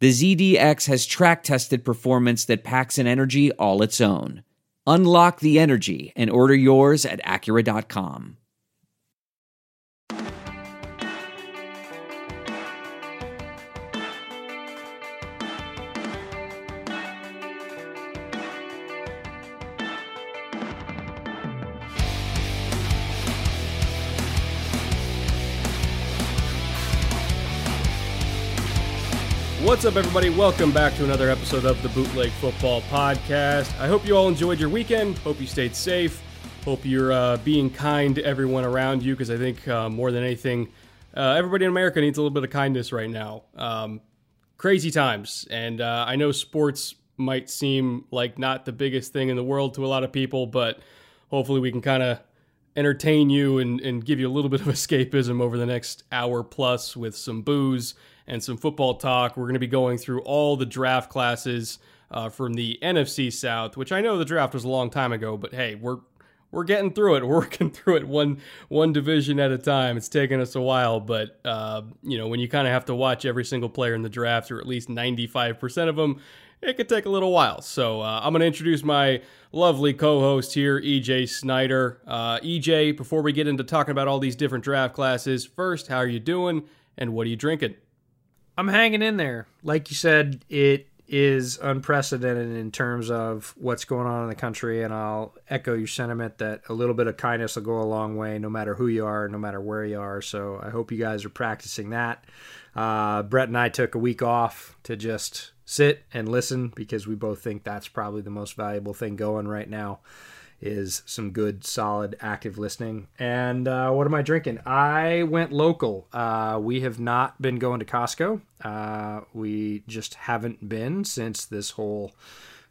the ZDX has track tested performance that packs an energy all its own. Unlock the energy and order yours at Acura.com. What's up, everybody? Welcome back to another episode of the Bootleg Football Podcast. I hope you all enjoyed your weekend. Hope you stayed safe. Hope you're uh, being kind to everyone around you because I think uh, more than anything, uh, everybody in America needs a little bit of kindness right now. Um, crazy times. And uh, I know sports might seem like not the biggest thing in the world to a lot of people, but hopefully we can kind of entertain you and, and give you a little bit of escapism over the next hour plus with some booze and some football talk. We're going to be going through all the draft classes uh, from the NFC South, which I know the draft was a long time ago, but hey, we're we're getting through it. Working through it one one division at a time. It's taken us a while, but uh, you know when you kind of have to watch every single player in the draft, or at least ninety five percent of them, it could take a little while. So uh, I'm going to introduce my lovely co-host here, EJ Snyder. Uh, EJ, before we get into talking about all these different draft classes, first, how are you doing, and what are you drinking? I'm hanging in there. Like you said, it is unprecedented in terms of what's going on in the country, and I'll echo your sentiment that a little bit of kindness will go a long way, no matter who you are, no matter where you are. So I hope you guys are practicing that. Uh, Brett and I took a week off to just sit and listen because we both think that's probably the most valuable thing going right now is some good, solid, active listening. And uh, what am I drinking? I went local. Uh, we have not been going to Costco. Uh, we just haven't been since this whole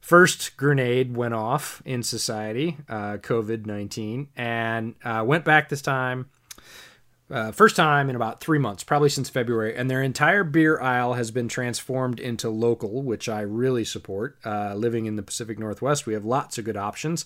first grenade went off in society, uh, COVID 19, and uh, went back this time. Uh, first time in about three months, probably since February, and their entire beer aisle has been transformed into local, which I really support. Uh, living in the Pacific Northwest, we have lots of good options.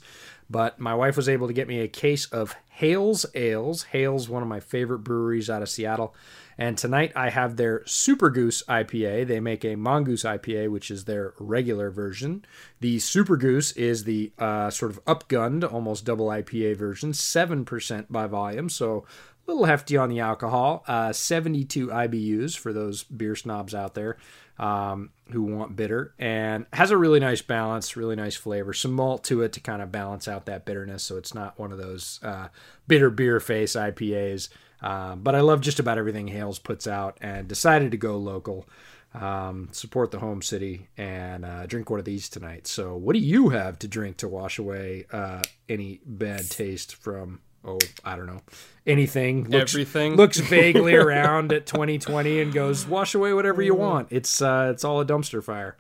But my wife was able to get me a case of Hales Ales. Hales, one of my favorite breweries out of Seattle. And tonight I have their Super Goose IPA. They make a Mongoose IPA, which is their regular version. The Super Goose is the uh, sort of upgunned, almost double IPA version, 7% by volume. So little hefty on the alcohol. Uh, 72 IBUs for those beer snobs out there um, who want bitter, and has a really nice balance, really nice flavor. Some malt to it to kind of balance out that bitterness, so it's not one of those uh, bitter beer face IPAs. Uh, but I love just about everything Hales puts out, and decided to go local, um, support the home city, and uh, drink one of these tonight. So, what do you have to drink to wash away uh, any bad taste from oh, I don't know, anything. Looks, Everything looks vaguely around at 2020 and goes, wash away whatever you want. It's uh, it's all a dumpster fire.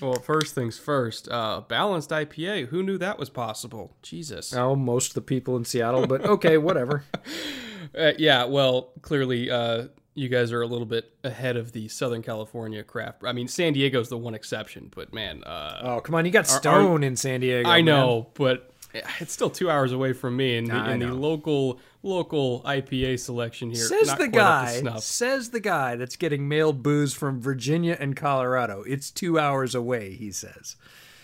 Well, first things first. Uh, balanced IPA. Who knew that was possible? Jesus. Oh, most of the people in Seattle, but okay, whatever. uh, yeah. Well, clearly, uh, you guys are a little bit ahead of the Southern California craft. I mean, San Diego's the one exception, but man. Uh, oh, come on, you got Stone in San Diego. I know, but it's still two hours away from me in the, in the local local IPA selection here. Says the guy. Says the guy that's getting mailed booze from Virginia and Colorado. It's two hours away. He says.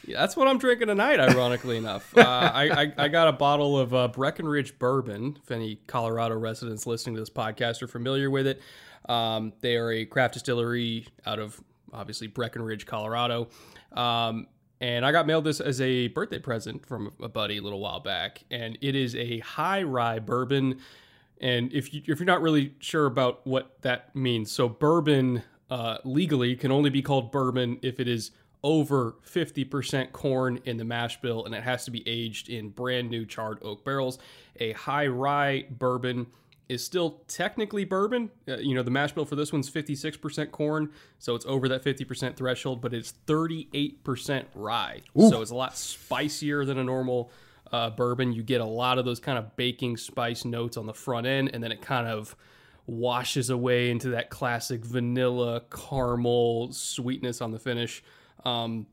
Yeah, that's what I'm drinking tonight. Ironically enough, uh, I, I, I got a bottle of uh, Breckenridge bourbon. If any Colorado residents listening to this podcast are familiar with it, um, they are a craft distillery out of obviously Breckenridge, Colorado. Um, And I got mailed this as a birthday present from a buddy a little while back. And it is a high rye bourbon. And if, you, if you're not really sure about what that means, so bourbon uh, legally can only be called bourbon if it is over 50% corn in the mash bill and it has to be aged in brand new charred oak barrels. A high rye bourbon is still technically bourbon. Uh, you know, the mash bill for this one's 56% corn, so it's over that 50% threshold, but it's 38% rye. Ooh. So it's a lot spicier than a normal uh, bourbon. You get a lot of those kind of baking spice notes on the front end, and then it kind of washes away into that classic vanilla caramel sweetness on the finish. Um,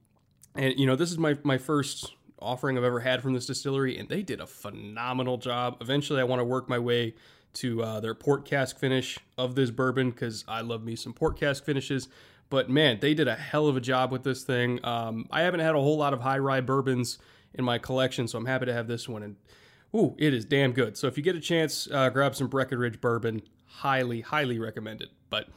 and you know, this is my my first offering I've ever had from this distillery, and they did a phenomenal job. Eventually, I want to work my way to uh, their port cask finish of this bourbon because I love me some port cask finishes. But man, they did a hell of a job with this thing. Um, I haven't had a whole lot of high rye bourbons in my collection, so I'm happy to have this one. And ooh, it is damn good. So if you get a chance, uh, grab some Breckenridge bourbon. Highly, highly recommend it. But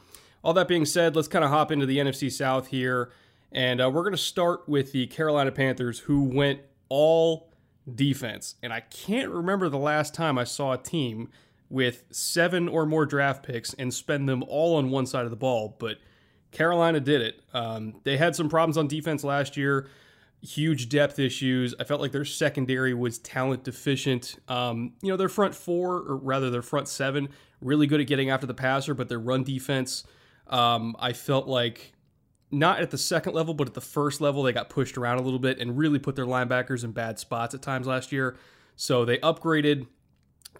all that being said, let's kind of hop into the NFC South here. And uh, we're going to start with the Carolina Panthers, who went all defense. And I can't remember the last time I saw a team with seven or more draft picks and spend them all on one side of the ball. But Carolina did it. Um, they had some problems on defense last year, huge depth issues. I felt like their secondary was talent deficient. Um, you know, their front four, or rather their front seven, really good at getting after the passer, but their run defense, um, I felt like not at the second level, but at the first level, they got pushed around a little bit and really put their linebackers in bad spots at times last year. So they upgraded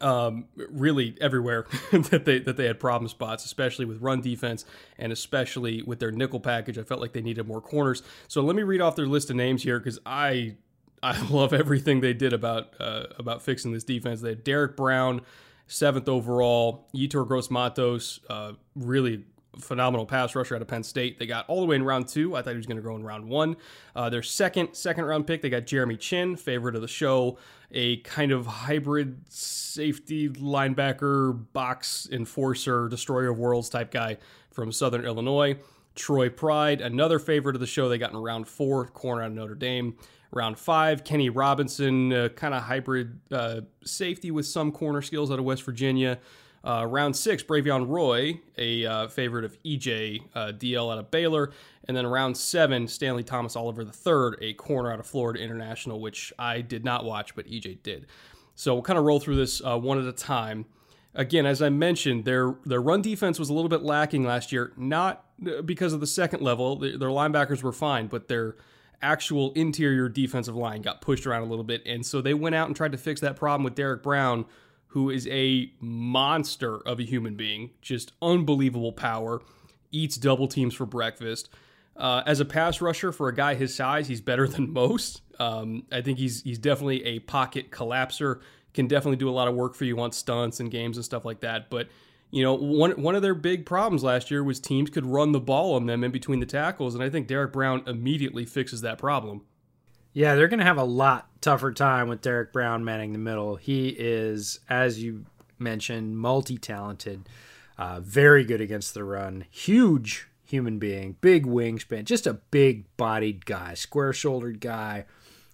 um, really everywhere that they that they had problem spots, especially with run defense and especially with their nickel package. I felt like they needed more corners. So let me read off their list of names here because I I love everything they did about uh, about fixing this defense. They had Derrick Brown, seventh overall, Yetur Gross Matos, uh, really phenomenal pass rusher out of Penn State. They got all the way in round two. I thought he was going to go in round one. Uh, their second second round pick, they got Jeremy Chinn, favorite of the show, a kind of hybrid safety linebacker, box enforcer, destroyer of worlds type guy from Southern Illinois. Troy Pride, another favorite of the show. They got in round four, corner out of Notre Dame. Round five, Kenny Robinson, uh, kind of hybrid uh, safety with some corner skills out of West Virginia. Uh, round six, Bravion Roy, a uh, favorite of EJ uh, DL out of Baylor. And then round seven, Stanley Thomas Oliver III, a corner out of Florida International, which I did not watch, but EJ did. So we'll kind of roll through this uh, one at a time. Again, as I mentioned, their their run defense was a little bit lacking last year, not uh, because of the second level. Their linebackers were fine, but their actual interior defensive line got pushed around a little bit. And so they went out and tried to fix that problem with Derrick Brown, who is a monster of a human being, just unbelievable power, eats double teams for breakfast. Uh, as a pass rusher for a guy his size, he's better than most. Um, I think he's he's definitely a pocket collapser. Can definitely do a lot of work for you on stunts and games and stuff like that. But you know, one one of their big problems last year was teams could run the ball on them in between the tackles, and I think Derrick Brown immediately fixes that problem. Yeah, they're going to have a lot tougher time with Derrick Brown manning the middle. He is, as you mentioned, multi talented, uh, very good against the run, huge human being, big wingspan, just a big bodied guy, square shouldered guy,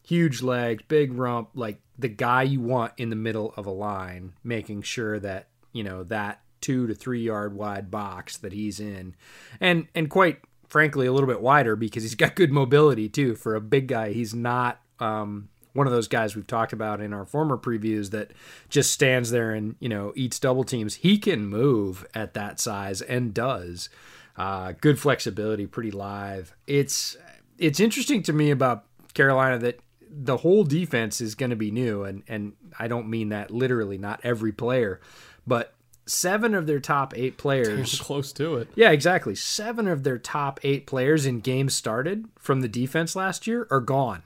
huge legs, big rump, like the guy you want in the middle of a line, making sure that, you know, that two to three yard wide box that he's in. And and quite frankly a little bit wider because he's got good mobility too. For a big guy, he's not um, one of those guys we've talked about in our former previews that just stands there and you know eats double teams. He can move at that size and does. Uh, good flexibility, pretty live. It's it's interesting to me about Carolina that the whole defense is going to be new, and and I don't mean that literally, not every player, but seven of their top eight players close to it. Yeah, exactly. Seven of their top eight players in games started from the defense last year are gone.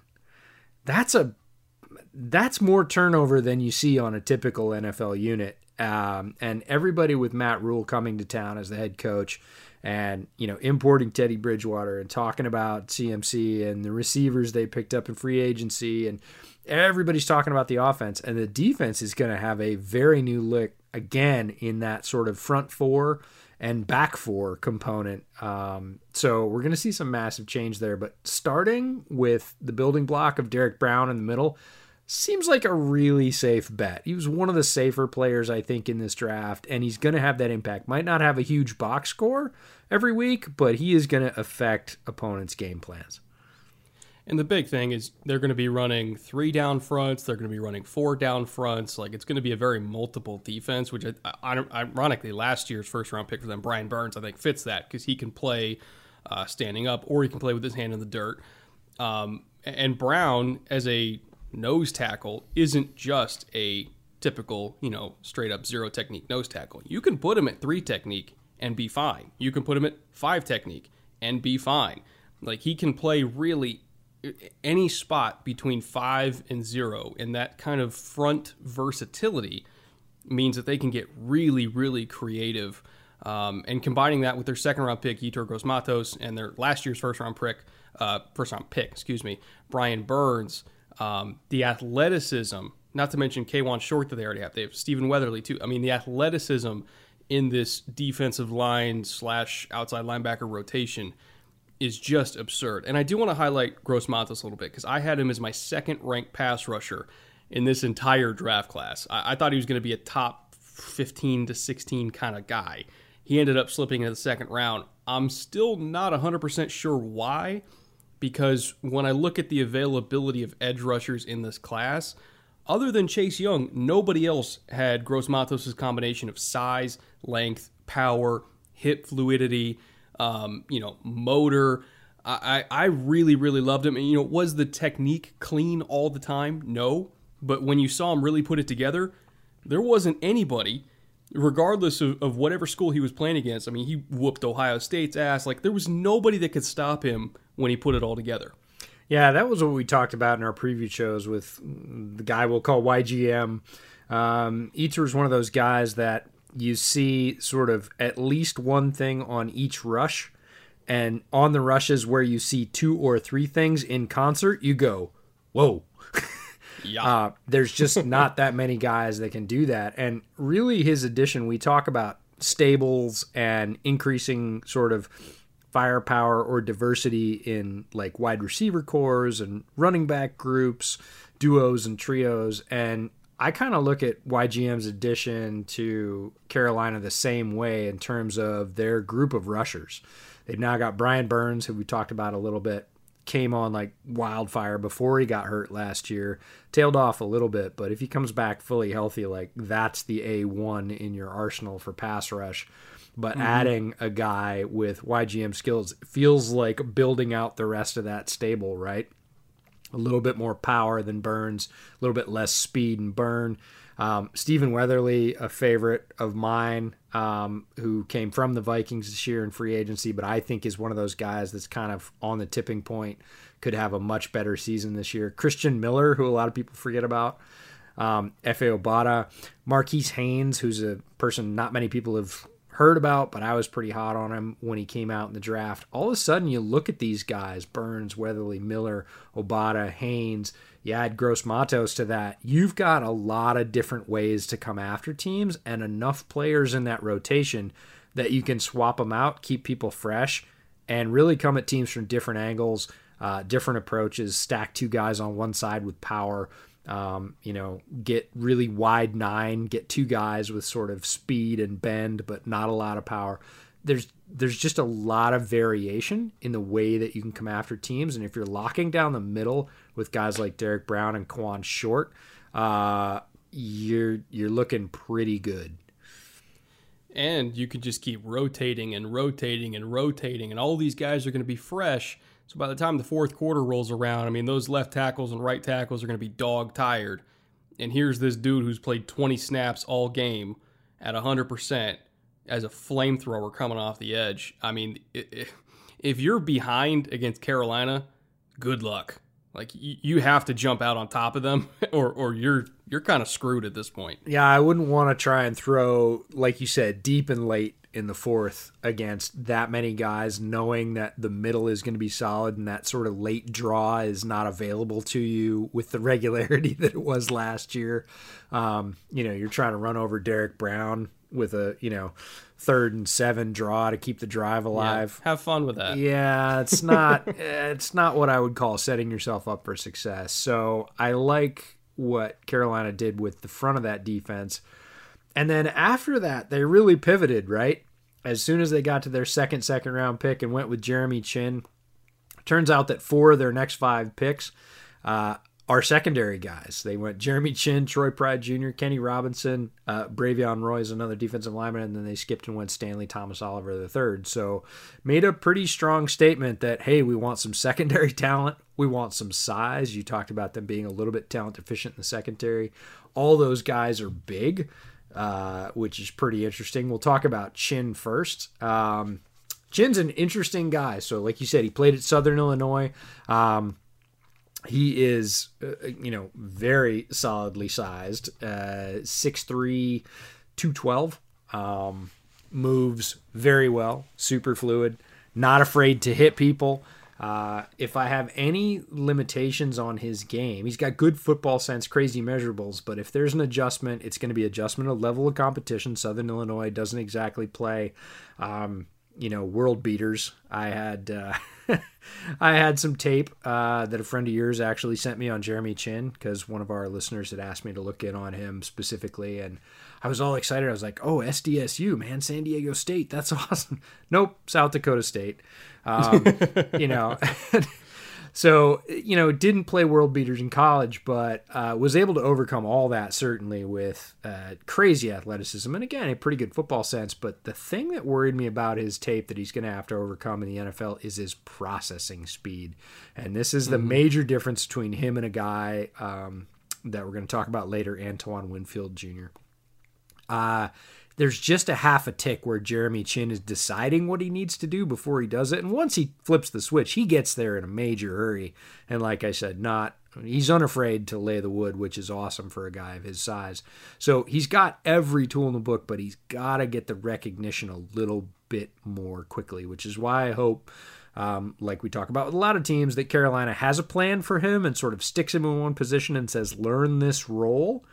That's a that's more turnover than you see on a typical NFL unit. Um, and everybody with Matt Rhule coming to town as the head coach, and you know importing Teddy Bridgewater and talking about CMC and the receivers they picked up in free agency, and everybody's talking about the offense, and the defense is going to have a very new look again in that sort of front four and back four component. Um, so we're going to see some massive change there. But starting with the building block of Derrick Brown in the middle seems like a really safe bet. He was one of the safer players, I think, in this draft, and he's going to have that impact. Might not have a huge box score every week, but he is going to affect opponents' game plans. And the big thing is they're going to be running three down fronts. They're going to be running four down fronts. Like it's going to be a very multiple defense, which ironically last year's first round pick for them, Brian Burns, I think fits that because he can play uh, standing up or he can play with his hand in the dirt. Um, and Brown as a nose tackle isn't just a typical, you know, straight up zero technique nose tackle. You can put him at three technique and be fine. You can put him at five technique and be fine. Like he can play really any spot between five and zero, and that kind of front versatility means that they can get really, really creative. Um, and combining that with their second round pick, Yetur Gross Matos, and their last year's first round pick, uh, first round pick, excuse me, Brian Burns, um, the athleticism, not to mention Kawann Short that they already have. They have Stephen Weatherly too. I mean, the athleticism in this defensive line slash outside linebacker rotation is just absurd. And I do want to highlight Gross Matos a little bit because I had him as my second ranked pass rusher in this entire draft class. I, I thought he was going to be a top 15 to 16 kind of guy. He ended up slipping into the second round. I'm still not 100% sure why, because when I look at the availability of edge rushers in this class, other than Chase Young, nobody else had Gross Matos' combination of size, length, power, hip fluidity, um, you know, motor. I, I really, really loved him. And, you know, was the technique clean all the time? No. But when you saw him really put it together, there wasn't anybody, regardless of, of whatever school he was playing against. I mean, he whooped Ohio State's ass. Like, there was nobody that could stop him when he put it all together. Yeah, that was what we talked about in our preview shows with the guy we'll call YGM. Um, Yetur is one of those guys that you see sort of at least one thing on each rush. And on the rushes where you see two or three things in concert, you go, whoa. Yeah. Uh, there's just not that many guys that can do that. And really, his addition, we talk about stables and increasing sort of firepower or diversity in like wide receiver cores and running back groups, duos and trios. And I kind of look at YGM's addition to Carolina the same way in terms of their group of rushers. They've now got Brian Burns, who we talked about a little bit, came on like wildfire before he got hurt last year, tailed off a little bit, but if he comes back fully healthy, like that's the A1 in your arsenal for pass rush. But mm-hmm. adding a guy with YGM skills feels like building out the rest of that stable, right? A little bit more power than Burns, a little bit less speed and burn. Um, Stephen Weatherly, a favorite of mine, um, who came from the Vikings this year in free agency, but I think is one of those guys that's kind of on the tipping point, could have a much better season this year. Christian Miller, who a lot of people forget about, um, Efe Obada, Marquis Haynes, who's a person not many people have heard about, but I was pretty hot on him when he came out in the draft. All of a sudden, you look at these guys Burns, Weatherly, Miller, Obada, Haynes. You add Gross Matos to that. You've got a lot of different ways to come after teams and enough players in that rotation that you can swap them out, keep people fresh, and really come at teams from different angles, uh, different approaches, stack two guys on one side with power um, you know, get really wide nine, get two guys with sort of speed and bend, but not a lot of power. There's there's just a lot of variation in the way that you can come after teams, and if you're locking down the middle with guys like Derrick Brown and Kawann Short, uh, you're you're looking pretty good. And you could just keep rotating and rotating and rotating, and all these guys are going to be fresh so by the time the fourth quarter rolls around, I mean, those left tackles and right tackles are going to be dog tired. And here's this dude who's played 20 snaps all game at 100% as a flamethrower coming off the edge. I mean, if you're behind against Carolina, good luck. Like you have to jump out on top of them, or or you're you're kind of screwed at this point. Yeah, I wouldn't want to try and throw, like you said, deep and late in the fourth against that many guys, knowing that the middle is going to be solid and that sort of late draw is not available to you with the regularity that it was last year. Um, you know, you're trying to run over Derrick Brown with a, you know, third and seven draw to keep the drive alive. Yeah, have fun with that. Yeah, it's not it's not what I would call setting yourself up for success. So I like what Carolina did with the front of that defense and then after that, they really pivoted, right? As soon as they got to their second second round pick and went with Jeremy Chinn, turns out that four of their next five picks uh, are secondary guys. They went Jeremy Chinn, Troy Pride Jr., Kenny Robinson, uh, Bravion Roy is another defensive lineman, and then they skipped and went Stanley Thomas Oliver III. So made a pretty strong statement that hey, we want some secondary talent, we want some size. You talked about them being a little bit talent deficient in the secondary. All those guys are big uh, which is pretty interesting. We'll talk about Chinn first. Um, Chinn's an interesting guy. So, like you said, he played at Southern Illinois. Um, he is, uh, you know, very solidly sized, uh, 6'3", 212. Um, moves very well, super fluid, not afraid to hit people. Uh, if I have any limitations on his game, he's got good football sense, crazy measurables, but if there's an adjustment, it's going to be adjustment of level of competition. Southern Illinois doesn't exactly play, um, you know, world beaters. I had. Uh, I had some tape uh, that a friend of yours actually sent me on Jeremy Chinn because one of our listeners had asked me to look in on him specifically, and I was all excited. I was like, "Oh, SDSU, man, San Diego State, that's awesome." Nope, South Dakota State. Um, you know, so you know, didn't play world beaters in college, but uh, was able to overcome all that certainly with uh, crazy athleticism and again a pretty good football sense. But the thing that worried me about his tape that he's going to have to overcome in the NFL is his processing speed, and this is the mm-hmm. major difference between him and a guy um, that we're going to talk about later, Antoine Winfield Jr. Uh, there's just a half a tick where Jeremy Chinn is deciding what he needs to do before he does it. And once he flips the switch, he gets there in a major hurry. And like I said, not he's unafraid to lay the wood, which is awesome for a guy of his size. So he's got every tool in the book, but he's got to get the recognition a little bit more quickly, which is why I hope. Um, like we talk about with a lot of teams, that Carolina has a plan for him and sort of sticks him in one position and says, learn this role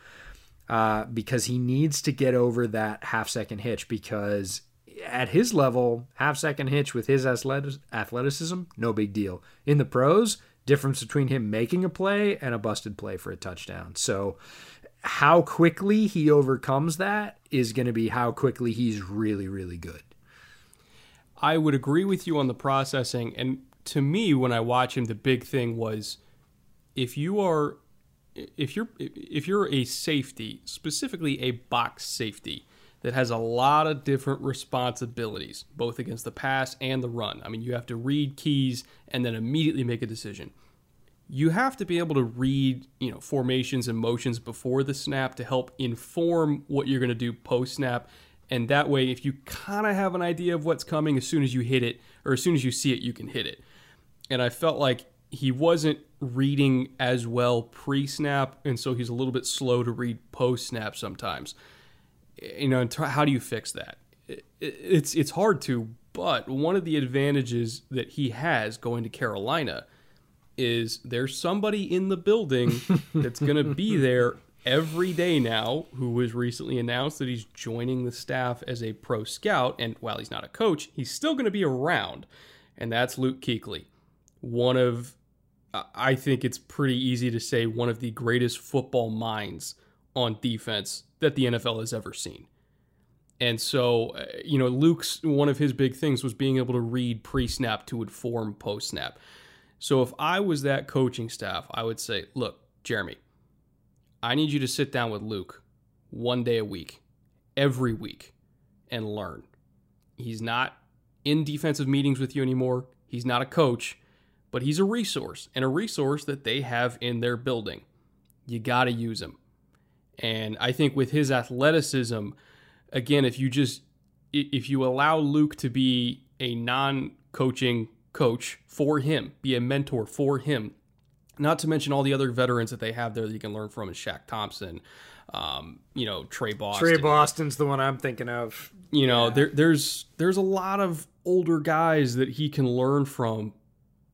uh, because he needs to get over that half second hitch because at his level, half second hitch with his athleticism, no big deal. In the pros, difference between him making a play and a busted play for a touchdown. So, how quickly he overcomes that is going to be how quickly he's really, really good. I would agree with you on the processing. And to me, when I watch him, the big thing was if you are if you're if you're a safety, specifically a box safety that has a lot of different responsibilities, both against the pass and the run. I mean, you have to read keys and then immediately make a decision. You have to be able to read, you know, formations and motions before the snap to help inform what you're going to do post snap. And that way, if you kind of have an idea of what's coming as soon as you hit it, or as soon as you see it, you can hit it. And I felt like he wasn't reading as well pre snap, and so he's a little bit slow to read post snap sometimes. You know, how do you fix that? It's it's hard to, but one of the advantages that he has going to Carolina is there's somebody in the building that's going to be there every day now who was recently announced that he's joining the staff as a pro scout and while he's not a coach he's still going to be around and that's Luke Kuechly one of I think it's pretty easy to say one of the greatest football minds on defense that the NFL has ever seen. And so, uh, you know, Luke's one of his big things was being able to read pre snap to inform post snap. So if I was that coaching staff, I would say, look, Jeremy, I need you to sit down with Luke one day a week, every week, and learn. He's not in defensive meetings with you anymore. He's not a coach but he's a resource and a resource that they have in their building. You got to use him. And I think with his athleticism, again, if you just if you allow Luke to be a non-coaching coach for him, be a mentor for him, Not to mention all the other veterans that they have there that you can learn from, is Shaq Thompson, um, you know, Tre Boston. Tre Boston's the one I'm thinking of. You know, there, there's there's a lot of older guys that he can learn from,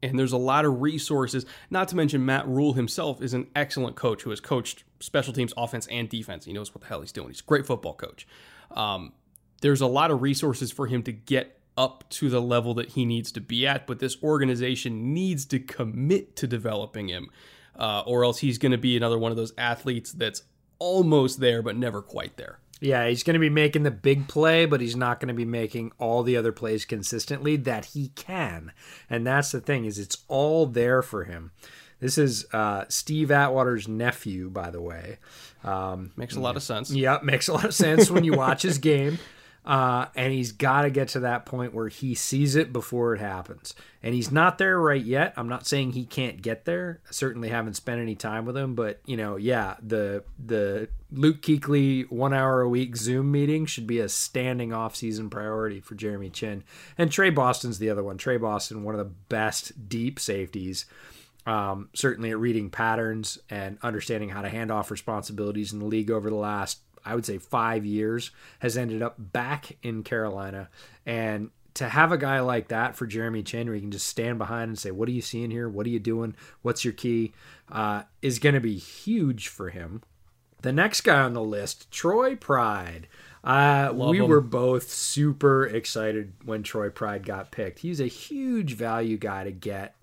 and there's a lot of resources. Not to mention Matt Rhule himself is an excellent coach who has coached special teams, offense, and defense. He knows what the hell he's doing. He's a great football coach. Um, there's a lot of resources for him to get up to the level that he needs to be at, but this organization needs to commit to developing him, uh, or else he's going to be another one of those athletes that's almost there but never quite there. Yeah, he's going to be making the big play, but he's not going to be making all the other plays consistently that he can. And that's the thing is it's all there for him. This is uh, Steve Atwater's nephew, by the way. Um, makes a lot of sense. Yep, makes a lot of sense when you watch his game. Uh, and he's got to get to that point where he sees it before it happens. And he's not there right yet. I'm not saying he can't get there. I certainly haven't spent any time with him, but you know, yeah, the the Luke Kuechly one hour a week Zoom meeting should be a standing off season priority for Jeremy Chinn. And Tre Boston's the other one. Tre Boston, one of the best deep safeties. Um, certainly at reading patterns and understanding how to hand off responsibilities in the league over the last I would say five years, has ended up back in Carolina. And to have a guy like that for Jeremy Chinn, where you can just stand behind and say, What are you seeing here? What are you doing? What's your key? Uh, is going to be huge for him. The next guy on the list, Troy Pride. Uh, we him. were both super excited when Troy Pride got picked. He's a huge value guy to get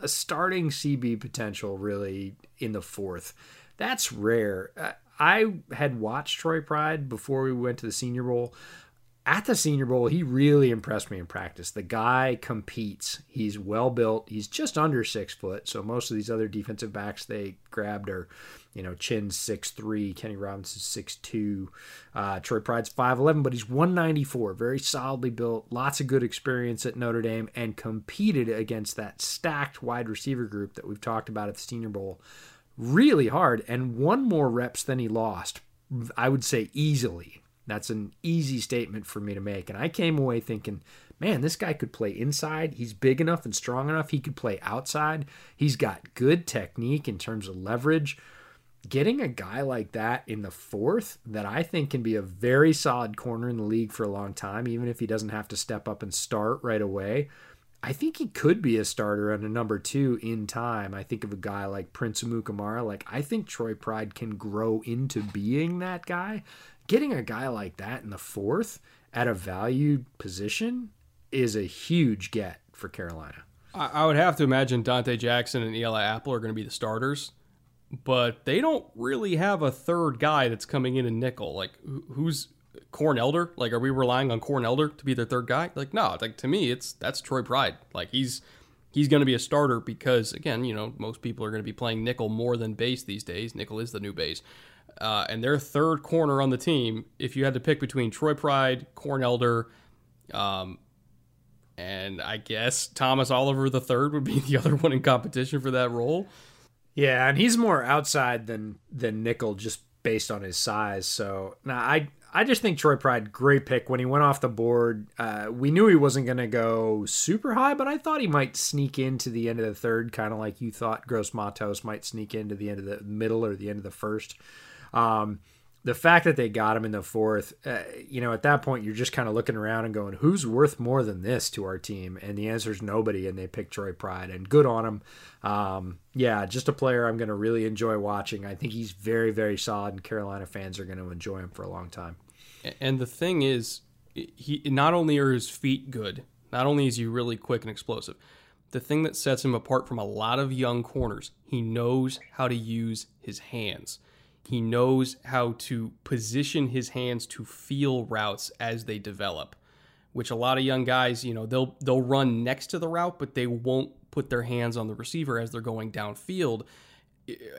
a starting CB potential really in the fourth. That's rare. I had watched Troy Pride before we went to the Senior Bowl. At the Senior Bowl, he really impressed me in practice. The guy competes. He's well built. He's just under six foot. So most of these other defensive backs they grabbed are, you know, Chinn six three, Kenny Robinson six two, uh, Troy Pride's five eleven, but he's one ninety four. Very solidly built. Lots of good experience at Notre Dame, and competed against that stacked wide receiver group that we've talked about at the Senior Bowl really hard and won more reps than he lost. I would say easily. That's an easy statement for me to make. And I came away thinking, man, this guy could play inside. He's big enough and strong enough. He could play outside. He's got good technique in terms of leverage. Getting a guy like that in the fourth, that I think can be a very solid corner in the league for a long time, even if he doesn't have to step up and start right away, I think he could be a starter and a number two in time. I think of a guy like Prince Amukamara. Like I think Troy Pride can grow into being that guy. Getting a guy like that in the fourth at a valued position is a huge get for Carolina. I would have to imagine Donte Jackson and Eli Apple are going to be the starters, but they don't really have a third guy that's coming in a nickel. Like who's Corn Elder? Like, are we relying on Corn Elder to be their third guy? Like, no. Like to me, it's that's Troy Pride. Like he's he's going to be a starter because again, you know, most people are going to be playing nickel more than base these days. Nickel is the new base. Uh, and their third corner on the team, if you had to pick between Troy Pride, Corn Elder, um, and I guess Thomas Oliver the third would be the other one in competition for that role. Yeah, and he's more outside than than nickel just based on his size. So now I I just think Troy Pride, great pick when he went off the board. Uh, we knew he wasn't going to go super high, but I thought he might sneak into the end of the third, kind of like you thought Gross Matos might sneak into the end of the middle or the end of the first. Um, the fact that they got him in the fourth, uh, you know, at that point you're just kind of looking around and going, "Who's worth more than this to our team?" And the answer is nobody. And they picked Troy Pride, and good on him. Um, yeah, just a player I'm going to really enjoy watching. I think he's very, very solid, and Carolina fans are going to enjoy him for a long time. And the thing is, he not only are his feet good, not only is he really quick and explosive. The thing that sets him apart from a lot of young corners, he knows how to use his hands he knows how to position his hands to feel routes as they develop, which a lot of young guys, you know, they'll they'll run next to the route, but they won't put their hands on the receiver as they're going downfield.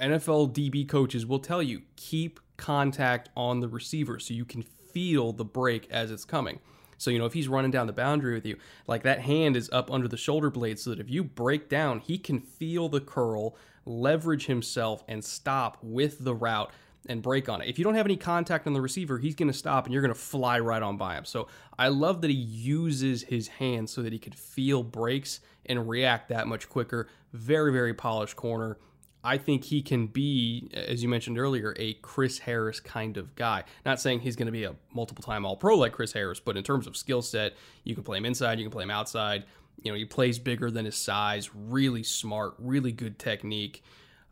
NFL DB coaches will tell you keep contact on the receiver so you can feel the break as it's coming. So, you know, if he's running down the boundary with you, like that hand is up under the shoulder blade so that if you break down, he can feel the curl, leverage himself, and stop with the route and break on it. If you don't have any contact on the receiver, he's going to stop and you're going to fly right on by him. So I love that he uses his hands so that he could feel breaks and react that much quicker. Very, very polished corner. I think he can be, as you mentioned earlier, a Chris Harris kind of guy. Not saying he's going to be a multiple time All Pro like Chris Harris, but in terms of skill set, you can play him inside, you can play him outside. You know, he plays bigger than his size, really smart, really good technique.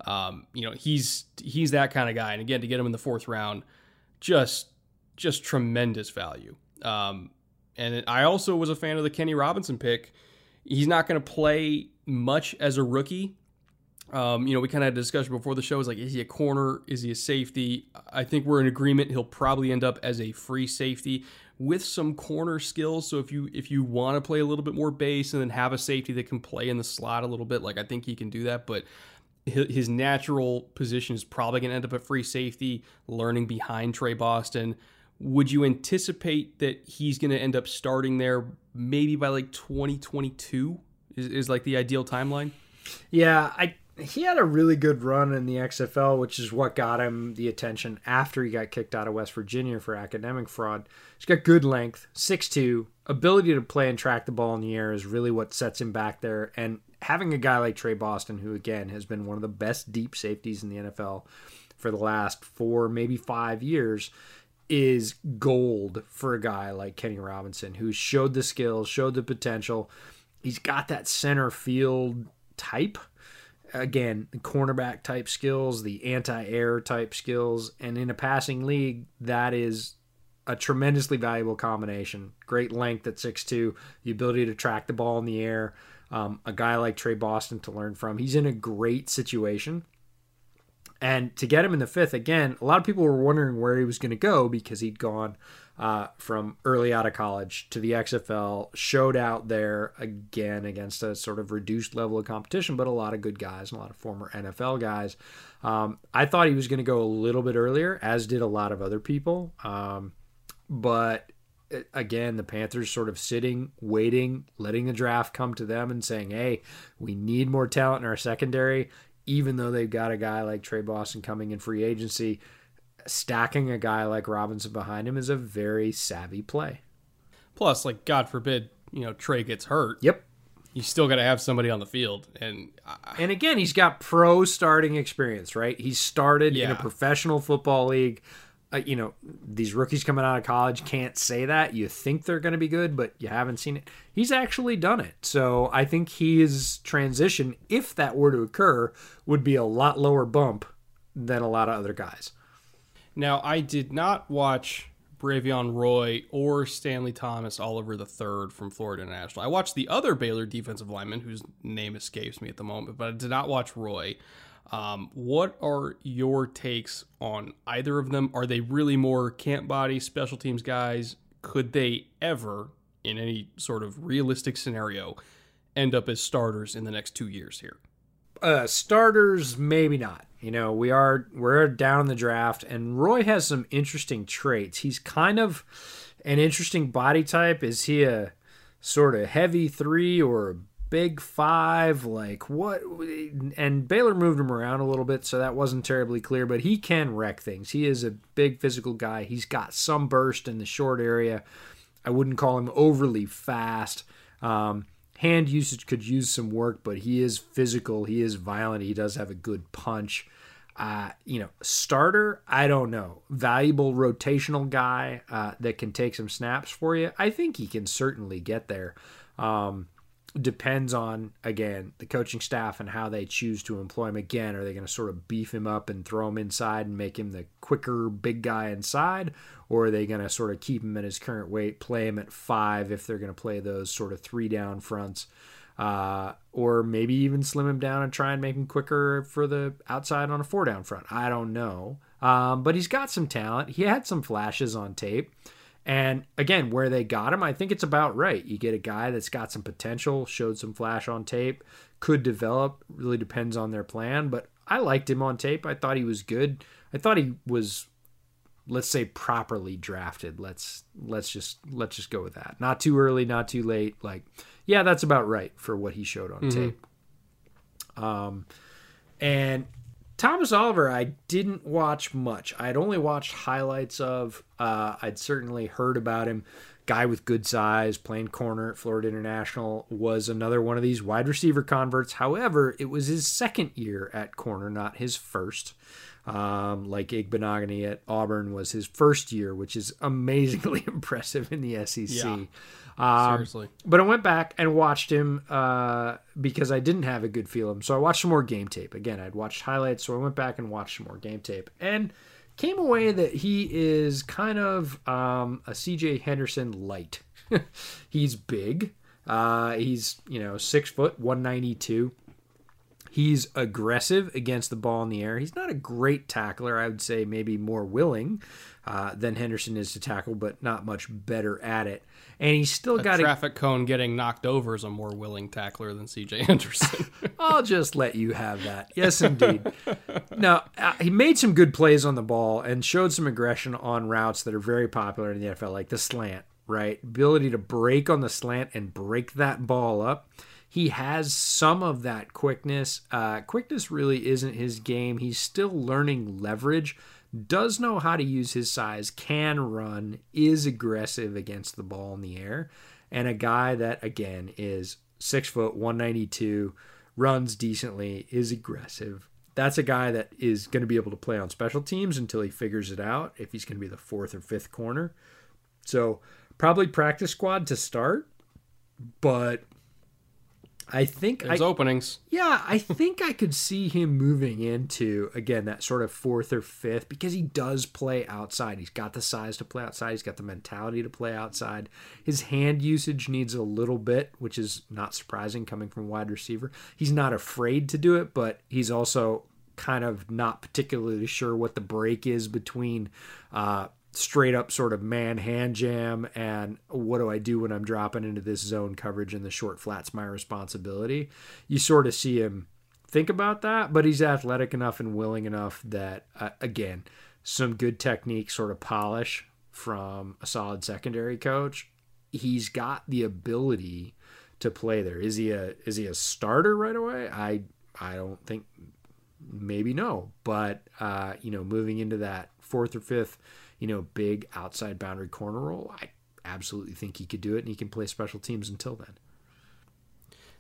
Um, you know, he's he's that kind of guy. And again, to get him in the fourth round, just just tremendous value. Um, and I also was a fan of the Kenny Robinson pick. He's not going to play much as a rookie. Um, you know, we kind of had a discussion before the show. Is like, is he a corner? Is he a safety? I think we're in agreement. He'll probably end up as a free safety with some corner skills. So if you if you want to play a little bit more base and then have a safety that can play in the slot a little bit, like I think he can do that. But his natural position is probably going to end up at free safety, learning behind Tre Boston. Would you anticipate that he's going to end up starting there maybe by like 2022? Is, is like the ideal timeline? Yeah, I he had a really good run in the XFL, which is what got him the attention after he got kicked out of West Virginia for academic fraud. He's got good length, 6'2, ability to play and track the ball in the air is really what sets him back there. And having a guy like Tre Boston, who again has been one of the best deep safeties in the NFL for the last four, maybe five years, is gold for a guy like Kenny Robinson, who showed the skills, showed the potential. He's got that center field type again, the cornerback type skills, the anti air type skills, and in a passing league, that is a tremendously valuable combination. Great length at 6'2, the ability to track the ball in the air. Um, a guy like Tre Boston to learn from. He's in a great situation. And to get him in the fifth, again, a lot of people were wondering where he was going to go because he'd gone uh, from early out of college to the XFL, showed out there again against a sort of reduced level of competition, but a lot of good guys and a lot of former NFL guys. Um, I thought he was going to go a little bit earlier, as did a lot of other people. Um, but uh, again, the Panthers sort of sitting, waiting, letting the draft come to them and saying, hey, we need more talent in our secondary, even though they've got a guy like Tre Boston coming in free agency stacking a guy like Robinson behind him is a very savvy play. Plus, like God forbid, you know Tre gets hurt. Yep. You still got to have somebody on the field, and I, and again, he's got pro starting experience, right? He started yeah. in a professional football league. Uh, you know, these rookies coming out of college can't say that. You think they're going to be good, but you haven't seen it. He's actually done it. So I think his transition, if that were to occur, would be a lot lower bump than a lot of other guys. Now, I did not watch Bravion Roy or Stanley Thomas Oliver III from Florida International. I watched the other Baylor defensive lineman, whose name escapes me at the moment, but I did not watch Roy. Um, what are your takes on either of them? Are they really more camp body, special teams guys? Could they ever, in any sort of realistic scenario, end up as starters in the next two years here? Uh, starters, maybe not. You know, we are we're down in the draft, and Roy has some interesting traits. He's kind of an interesting body type. Is he a sort of heavy three or big five? Like what? And Baylor moved him around a little bit, so that wasn't terribly clear. But he can wreck things. He is a big physical guy. He's got some burst in the short area. I wouldn't call him overly fast. Um, hand usage could use some work, but he is physical. He is violent. He does have a good punch. Uh, you know, starter, I don't know. Valuable rotational guy uh, that can take some snaps for you. I think he can certainly get there. Um, depends on again the coaching staff and how they choose to employ him. Again, are they going to sort of beef him up and throw him inside and make him the quicker big guy inside, or are they going to sort of keep him at his current weight, play him at five if they're going to play those sort of three down fronts? uh, or maybe even slim him down and try and make him quicker for the outside on a four down front. I don't know. Um, but he's got some talent. He had some flashes on tape. And again, where they got him, I think it's about right. You get a guy that's got some potential, showed some flash on tape, could develop, really depends on their plan. But I liked him on tape. I thought he was good. I thought he was let's say properly drafted. Let's let's just let's just go with that. Not too early, not too late. Like yeah, that's about right for what he showed on mm-hmm. tape. Um, and Thomas Oliver, I didn't watch much. I'd only watched highlights of. Uh, I'd certainly heard about him. guy with good size, playing corner at Florida International, was another one of these wide receiver converts. However, it was his second year at corner, not his first. Um, like Igbinoghene at Auburn was his first year, which is amazingly impressive in the SEC. Yeah. Um, Seriously. but I went back and watched him uh, because I didn't have a good feel of him. So I watched some more game tape. Again, I'd watched highlights, so I went back and watched some more game tape and came away that he is kind of um, a CJ Henderson light. he's big. Uh, he's you know six foot, one ninety two. He's aggressive against the ball in the air. He's not a great tackler. I would say maybe more willing uh, than Henderson is to tackle, but not much better at it. And he's still got a traffic cone getting knocked over is a more willing tackler than CJ Anderson. I'll just let you have that. Yes, indeed. now, uh, he made some good plays on the ball and showed some aggression on routes that are very popular in the NFL, like the slant, right? Ability to break on the slant and break that ball up. He has some of that quickness. Uh, quickness really isn't his game. He's still learning leverage, does know how to use his size, can run, is aggressive against the ball in the air, and a guy that, again, is six foot, 192, runs decently, is aggressive. That's a guy that is going to be able to play on special teams until he figures it out if he's going to be the fourth or fifth corner. So, probably practice squad to start, but I think There's I, openings. yeah, I think I could see him moving into again that sort of fourth or fifth because he does play outside. He's got the size to play outside. He's got the mentality to play outside. His hand usage needs a little bit, which is not surprising coming from wide receiver. He's not afraid to do it, but he's also kind of not particularly sure what the break is between uh, straight up sort of man hand jam and what do I do when I'm dropping into this zone coverage and the short flat's my responsibility. You sort of see him think about that, but he's athletic enough and willing enough that uh, again, some good technique sort of polish from a solid secondary coach. He's got the ability to play there. Is he a is he a starter right away? I I don't think maybe no, but uh, you know, moving into that fourth or fifth, you know, big outside boundary corner role, I absolutely think he could do it, and he can play special teams until then.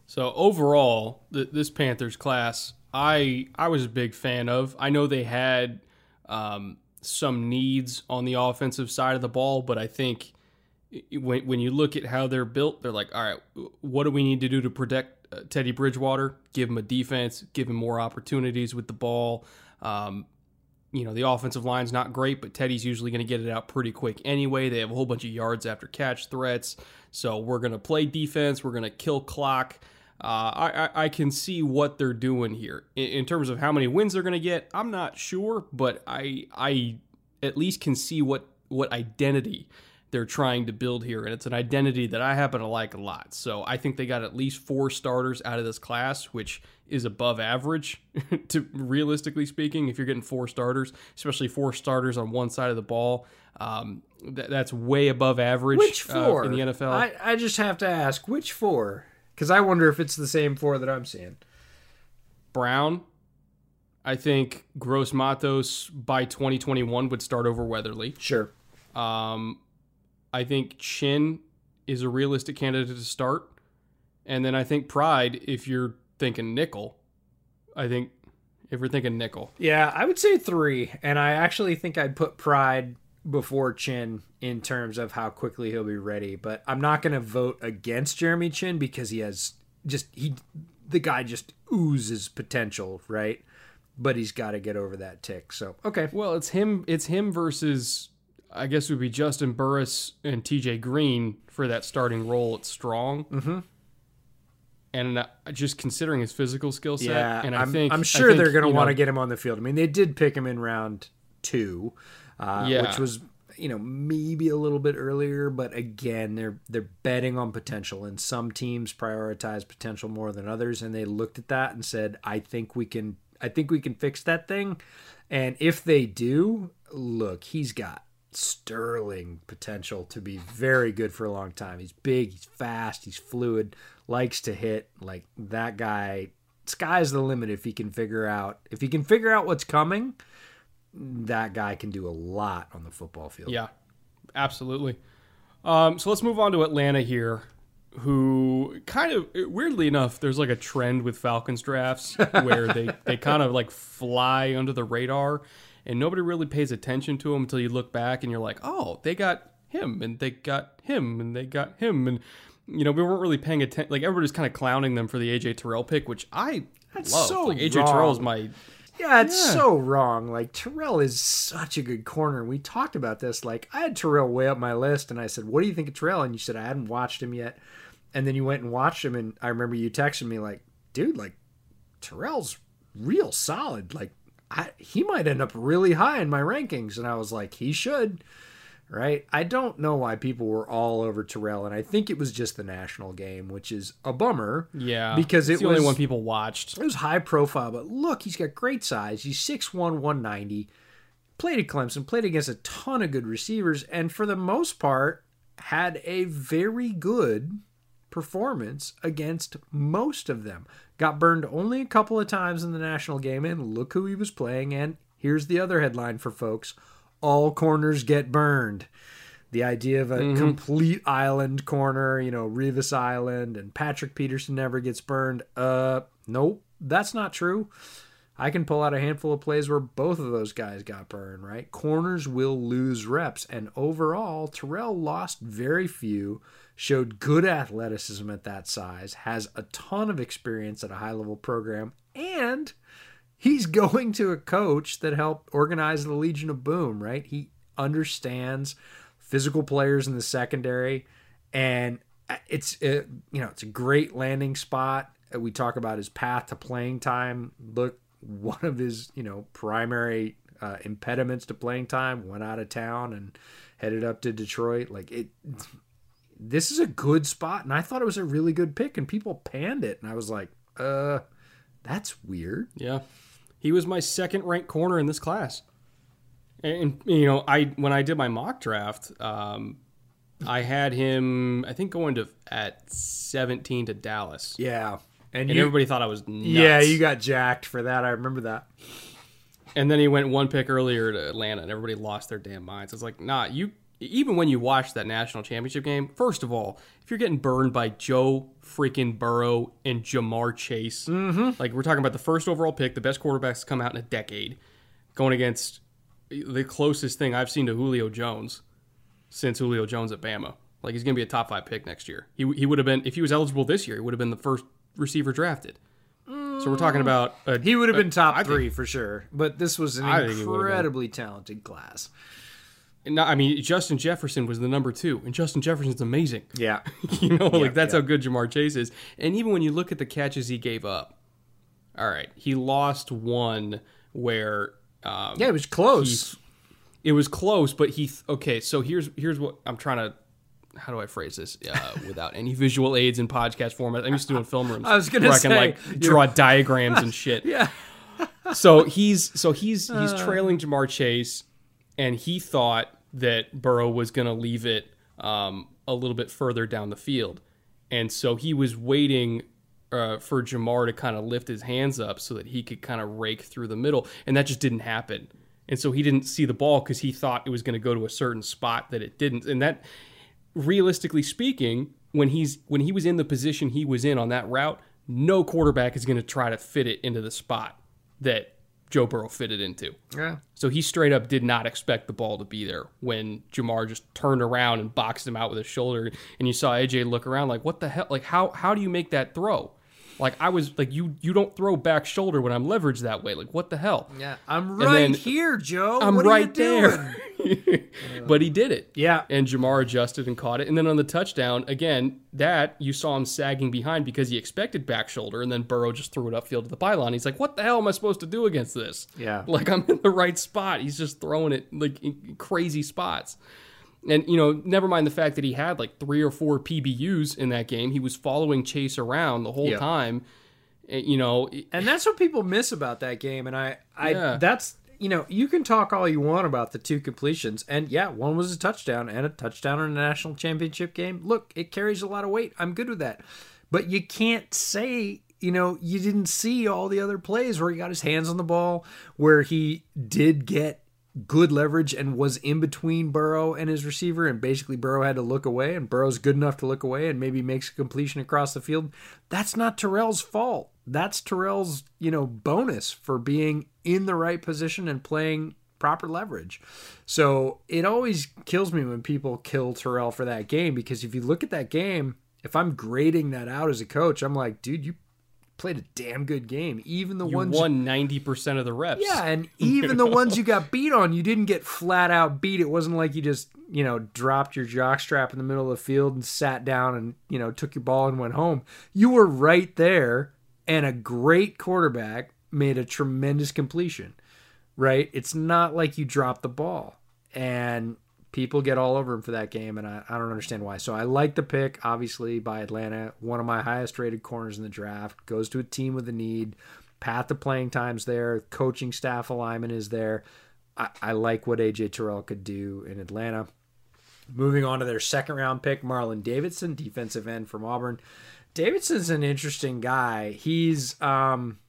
So overall, th- this Panthers class, I I was a big fan of. I know they had um, some needs on the offensive side of the ball, but I think when when you look at how they're built, they're like, all right, what do we need to do to protect uh, Teddy Bridgewater? Give him a defense, give him more opportunities with the ball. Um, you know, the offensive line's not great, but Teddy's usually going to get it out pretty quick anyway. They have a whole bunch of yards after catch threats. So we're going to play defense. We're going to kill clock. Uh, I, I, can see what they're doing here. In, in terms of how many wins they're going to get, I'm not sure, but I I at least can see what, what identity they're trying to build here. And it's an identity that I happen to like a lot. So I think they got at least four starters out of this class, which is above average to realistically speaking. If you're getting four starters, especially four starters on one side of the ball, um, th- that's way above average Which uh, four in the NFL. I, I just have to ask which four because I wonder if it's the same four that I'm seeing. Brown, I think Gross Matos by 2021 would start over Weatherly. Sure. Um, I think Chinn is a realistic candidate to start. And then I think Pride, if you're thinking nickel, I think if we're thinking nickel, Yeah, I would say three, and I actually think I'd put Pride before Chinn in terms of how quickly he'll be ready. But I'm not going to vote against Jeremy Chinn because he has just he the guy just oozes potential, right? But he's got to get over that tick. So okay, well, it's him. It's him versus, I guess, it would be Juston Burris and T.J. Green for that starting role at strong. Mm-hmm. And uh, just considering his physical skill set, yeah, and I I'm, think I'm sure think, they're going to want to get him on the field. I mean, they did pick him in round two, uh, Yeah. which was you know maybe a little bit earlier, but again, they're they're betting on potential, and some teams prioritize potential more than others, and they looked at that and said, I think we can, I think we can fix that thing, and if they do, look, he's got sterling potential to be very good for a long time. He's big, he's fast, he's fluid, likes to hit. Like that guy, sky's the limit if he can figure out if he can figure out what's coming. That guy can do a lot on the football field. Yeah, absolutely. Um, so let's move on to Atlanta here, who kind of weirdly enough, there's like a trend with Falcons drafts where they they kind of like fly under the radar, and nobody really pays attention to them until you look back and you're like, oh, they got him, and they got him, and they got him, and you know we weren't really paying attention. Like everybody's kind of clowning them for the AJ Terrell pick, which I That's love. so like AJ wrong. Terrell's my Yeah, it's Yeah. so wrong. Like Terrell is such a good corner. We talked about this. Like I had Terrell way up my list, and I said, "What do you think of Terrell?" And you said I hadn't watched him yet. And then you went and watched him, and I remember you texting me like, "Dude, like Terrell's real solid. Like I, he might end up really high in my rankings." And I was like, "He should." Right? I don't know why people were all over Terrell, and I think it was just the national game, which is a bummer. yeah Because it the only was- one people watched. It was high profile, but look, he's got great size. He's 6'1, 190. Played at Clemson, played against a ton of good receivers, and for the most part, had a very good performance against most of them. Got burned only a couple of times in the national game, and look who he was playing. And here's the other headline for folks All corners get burned. The idea of a complete island corner, you know, Revis Island and Patrick Peterson never gets burned. Uh, nope, that's not true. I can pull out a handful of plays where both of those guys got burned, right? Corners will lose reps. And overall, Terrell lost very few, showed good athleticism at that size, has a ton of experience at a high level program, and he's going to a coach that helped organize the Legion of Boom, right? He understands physical players in the secondary, and it's uh, you know it's a great landing spot. Uh, We talk about his path to playing time. Look, one of his you know primary uh, impediments to playing time went out of town and headed up to Detroit. Like it, this is a good spot, and I thought it was a really good pick, and people panned it, and I was like, uh, that's weird. Yeah, he was my second ranked corner in this class. And, you know, I when I did my mock draft, um, I had him. I think going to at seventeen to Dallas, Yeah, and, and you, everybody thought I was nuts. yeah, you got jacked for that. I remember that. And then he went one pick earlier to Atlanta, and everybody lost their damn minds. It's like, nah, you. Even when you watch that national championship game, first of all, if you're getting burned by Joe freaking Burrow and Ja'Marr Chase, mm-hmm. like we're talking about the first overall pick, the best quarterbacks to come out in a decade, going against the closest thing I've seen to Julio Jones since Julio Jones at Bama. Like he's going to be a top five pick next year. He, he would have been if he was eligible this year. He would have been the first receiver drafted. So we're talking mm. about a, He would have been top think- three for sure. But this was an I think he would've been. incredibly talented class. No, I mean Justin Jefferson was the number two, and Justin Jefferson's amazing. Yeah, You know, Yeah, like that's yeah. how good Ja'Marr Chase is. And even when you look at the catches he gave up, all right, he lost one where um, yeah, it was close. it was close, but he okay. So here's here's what I'm trying to. How do I phrase this uh, without any visual aids in podcast format? I'm used to doing film rooms. I was gonna where I can like draw diagrams and shit. yeah, so he's so he's Uh. he's trailing Ja'Marr Chase, and he thought that Burrow was going to leave it um, a little bit further down the field, and so he was waiting uh, for Ja'Marr to kind of lift his hands up so that he could kind of rake through the middle, and that just didn't happen. And so he didn't see the ball because he thought it was going to go to a certain spot that it didn't, and that realistically speaking, when he's when he was in the position he was in on that route, no quarterback is going to try to fit it into the spot that Joe Burrow fitted into. yeah. So he straight up did not expect the ball to be there when Ja'Marr just turned around and boxed him out with his shoulder, and you saw AJ look around like, "What the hell? Like how how do you make that throw?" Like I was like, "You you don't throw back shoulder when I'm leveraged that way. Like what the hell?" Yeah, I'm right then- here, Joe. I'm What are you right there. doing? but he did it. Yeah. And Ja'Marr adjusted and caught it. And then on the touchdown, again, that you saw him sagging behind because he expected back shoulder. And then Burrow just threw it upfield to the pylon. He's like, what the hell am I supposed to do against this? Yeah. Like I'm in the right spot. He's just throwing it like in crazy spots. And, you know, never mind the fact that he had like three or four PBUs in that game. He was following Chase around the whole Yeah. time. And, you know, And that's what people miss about that game. And I, I, Yeah. that's you know, you can talk all you want about the two completions, and yeah, one was a touchdown and a touchdown in a national championship game. Look, it carries a lot of weight. I'm good with that, but you can't say. You know, you didn't see all the other plays where he got his hands on the ball, where he did get good leverage and was in between Burrow and his receiver, and basically Burrow had to look away, and Burrow's good enough to look away and maybe makes a completion across the field. That's not Terrell's fault. That's Terrell's, you know, bonus for being in the right position and playing proper leverage. So it always kills me when people kill Terrell for that game because if you look at that game, if I'm grading that out as a coach, I'm like, dude, you played a damn good game. Even the ones You ones won ninety percent of the reps. yeah, and even the ones you got beat on, you didn't get flat out beat. It wasn't like you just, you know, dropped your jockstrap in the middle of the field and sat down and, you know, took your ball and went home. You were right there, and a great quarterback made a tremendous completion, right? It's not like you dropped the ball. And people get all over him for that game, and I, I don't understand why. So I like the pick, obviously, by Atlanta. One of my highest rated corners in the draft. Goes to a team with a need. Path to playing times there. Coaching staff alignment is there. I, I like what AJ Terrell could do in Atlanta. Moving on to their second round pick, Marlon Davidson, defensive end from Auburn. Davidson's an interesting guy. He's um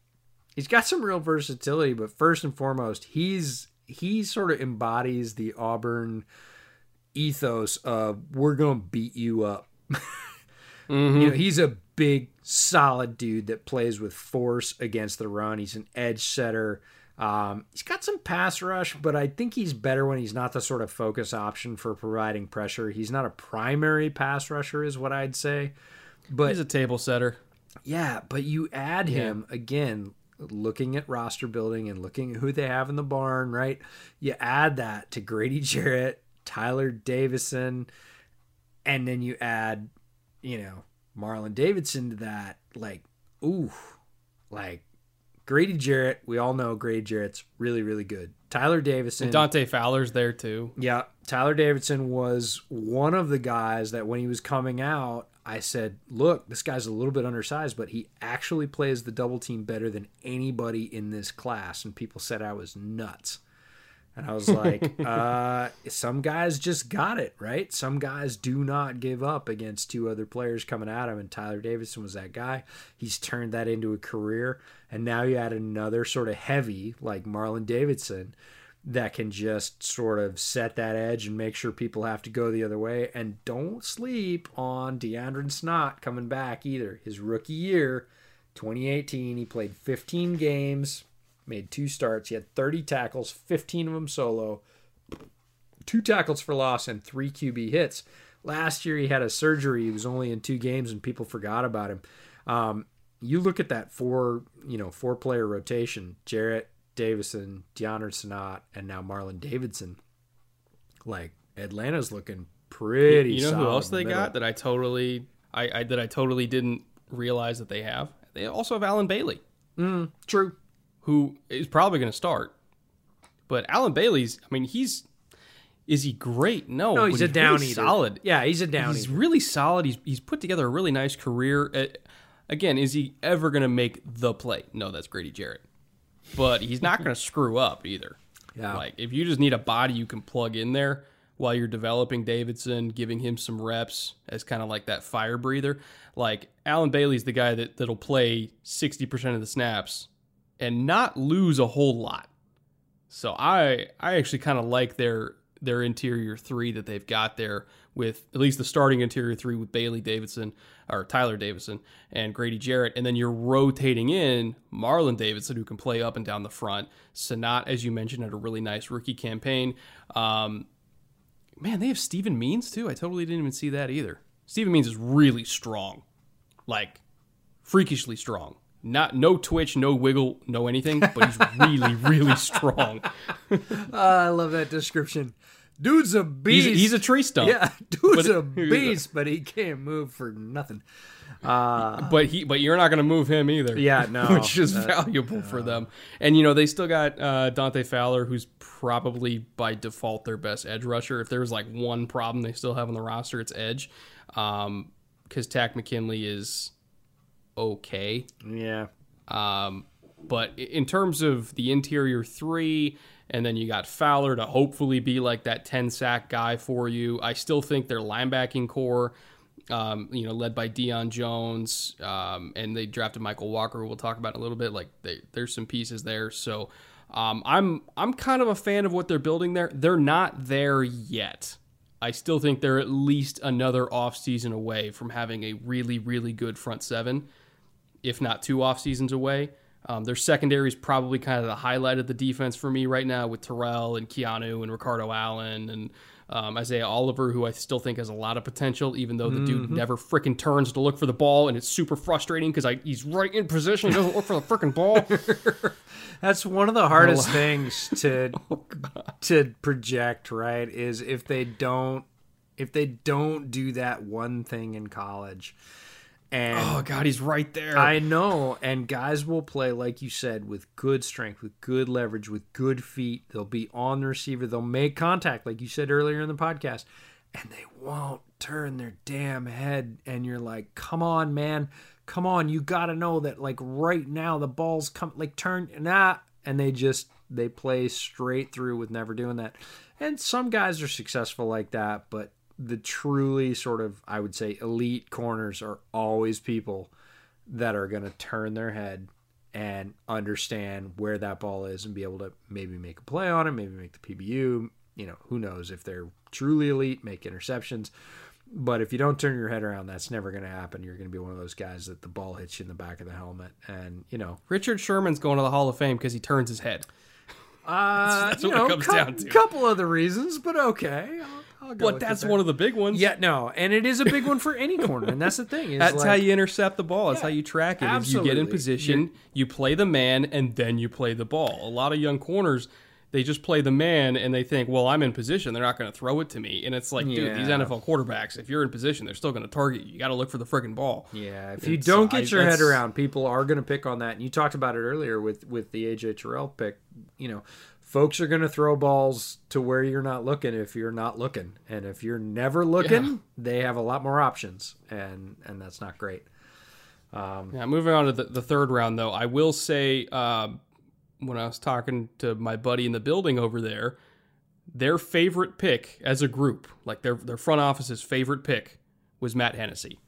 he's got some real versatility, but first and foremost, he's he sort of embodies the Auburn ethos of we're gonna beat you up. You know, he's a big, solid dude that plays with force against the run. He's an edge setter. Um, he's got some pass rush, but I think he's better when he's not the sort of focus option for providing pressure. He's not a primary pass rusher, is what I'd say. But he's a table setter. yeah, but you add him again, looking at roster building and looking at who they have in the barn, right? You add that to Grady Jarrett, Tyler Davison, and then you add, you know, Marlon Davidson to that. Like, ooh, like Grady Jarrett. We all know Grady Jarrett's really, really good. Tyler Davison. Dante Fowler's there too. Yeah, Tyler Davidson was one of the guys that when he was coming out, I said, "Look, this guy's a little bit undersized, but he actually plays the double team better than anybody in this class." And people said I was nuts. And I was like, uh, some guys just got it, right? Some guys do not give up against two other players coming at him, and Tyler Davidson was that guy. He's turned that into a career, and now you add another sort of heavy like Marlon Davidson that can just sort of set that edge and make sure people have to go the other way. And don't sleep on Deadrin Senat coming back either. His rookie year, 2018, he played 15 games, made two starts. He had 30 tackles, 15 of them solo, two tackles for loss, and three QB hits. Last year, he had a surgery. He was only in two games, and people forgot about him. Um, you look at that four, you know, four player rotation: Jarrett, Davison, Deadrin Senat, and now Marlon Davidson. Like Atlanta's looking pretty. You know who else the they middle. got that I totally I, I that I totally didn't realize that they have? They also have Allen Bailey, Mm, True. Who is probably going to start. But Allen Bailey's, I mean, he's is he great? No, No, he's a down really solid. Yeah, he's a down He's really solid. He's he's put together a really nice career. Uh, again, is he ever going to make the play? No, that's Grady Jarrett. But he's not going to screw up either. Yeah. Like if you just need a body you can plug in there while you're developing Davidson, giving him some reps as kind of like that fire breather. Like Allen Bailey's the guy that that'll play 60% of the snaps and not lose a whole lot. So I I actually kind of like their their interior three that they've got there with at least the starting interior three with Bailey Davidson or Tyler Davidson and Grady Jarrett, and then you're rotating in Marlon Davidson who can play up and down the front. Senat, as you mentioned, had a really nice rookie campaign. Um, man, they have Steven Means too. I totally didn't even see that either. Steven Means is really strong, like freakishly strong. Not no twitch, no wiggle, no anything, but he's really, really strong. Ah, I love that description. Dude's a He's, beast. he's a tree stump. yeah, dude's But- a beast, but he can't move for nothing. Uh, but he but you're not going to move him either. Yeah, no. which is valuable for them. And you know they still got uh, Dante Fowler, who's probably by default their best edge rusher. If there's like one problem they still have on the roster, it's edge, because Takk McKinley is okay. yeah, Um, but in terms of the interior three, and then you got Fowler to hopefully be like that 10 sack guy for you. I still think their linebacking core, um, you know, led by Deion Jones, um, and they drafted Mykal Walker, who we'll talk about in a little bit. Like, they, there's some pieces there. So, Um, I'm I'm kind of a fan of what they're building there. They're not there yet. I still think they're at least another offseason away from having a really, really good front seven, if not two off seasons away. Um, their secondary is probably kind of the highlight of the defense for me right now with Terrell and Keanu and Ricardo Allen and um, Isaiah Oliver, who I still think has a lot of potential, even though the mm-hmm. dude never freaking turns to look for the ball, and it's super frustrating because he's right in position, he doesn't look for the freaking ball. That's one of the hardest things to oh, to project, right? Is if they don't if they don't do that one thing in college and oh god, he's right there. I know. And guys will play like you said with good strength, with good leverage, with good feet. They'll be on the receiver. They'll make contact, like you said earlier in the podcast, and they won't turn their damn head. And you're like, come on, man, come on. You got to know that like right now the ball's come like turn nah, and they just they play straight through with never doing that. And some guys are successful like that, but the truly sort of I would say elite corners are always people that are going to turn their head and understand where that ball is and be able to maybe make a play on it, maybe make the PBU. You know, who knows if they're truly elite, make interceptions. But if you don't turn your head around, that's never going to happen. You're going to be one of those guys that the ball hits you in the back of the helmet. And, you know, Richard Sherman's going to the Hall of Fame because he turns his head. Uh, that's, that's what know, it comes down to. A couple other reasons, but okay. But that's one of the big ones. Yeah, no, and it is a big one for any corner, and that's the thing. that's like, how you intercept the ball. That's yeah, how you track it. Is you get in position, You're, you play the man, and then you play the ball. A lot of young corners, they just play the man, and they think, well, I'm in position. They're not going to throw it to me. And it's like, yeah. dude, these NFL quarterbacks, if you're in position, they're still going to target you. You got to look for the freaking ball. Yeah, if you don't get your head around, people are going to pick on that. And you talked about it earlier with with the AJ Terrell pick. You know, folks are going to throw balls to where you're not looking if you're not looking. And if you're never looking yeah. they have a lot more options. And and that's not great. Um, yeah moving on to the, the third round though i will say um, when i was talking to my buddy in the building over there their favorite pick as a group like their, their front office's favorite pick was matt hennessy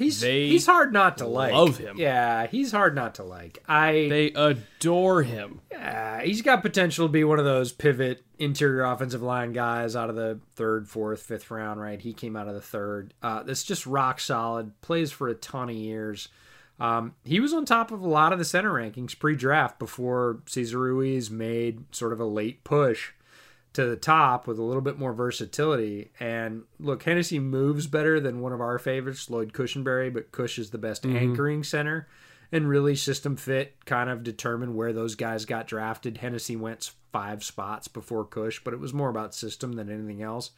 He's they he's hard not to like. Love him. Yeah, he's hard not to like. I they adore him. Yeah, he's got potential to be one of those pivot interior offensive line guys out of the third, fourth, fifth round. Right, he came out of the third. Uh, that's just rock solid. Plays for a ton of years. Um, he was on top of a lot of the center rankings pre-draft before Cesar Ruiz made sort of a late push to the top with a little bit more versatility. And look, Hennessy moves better than one of our favorites, Lloyd Cushenberry, but Cush is the best mm-hmm. anchoring center. And really, system fit kind of determined where those guys got drafted. Hennessy went five spots before Cush, but it was more about system than anything else.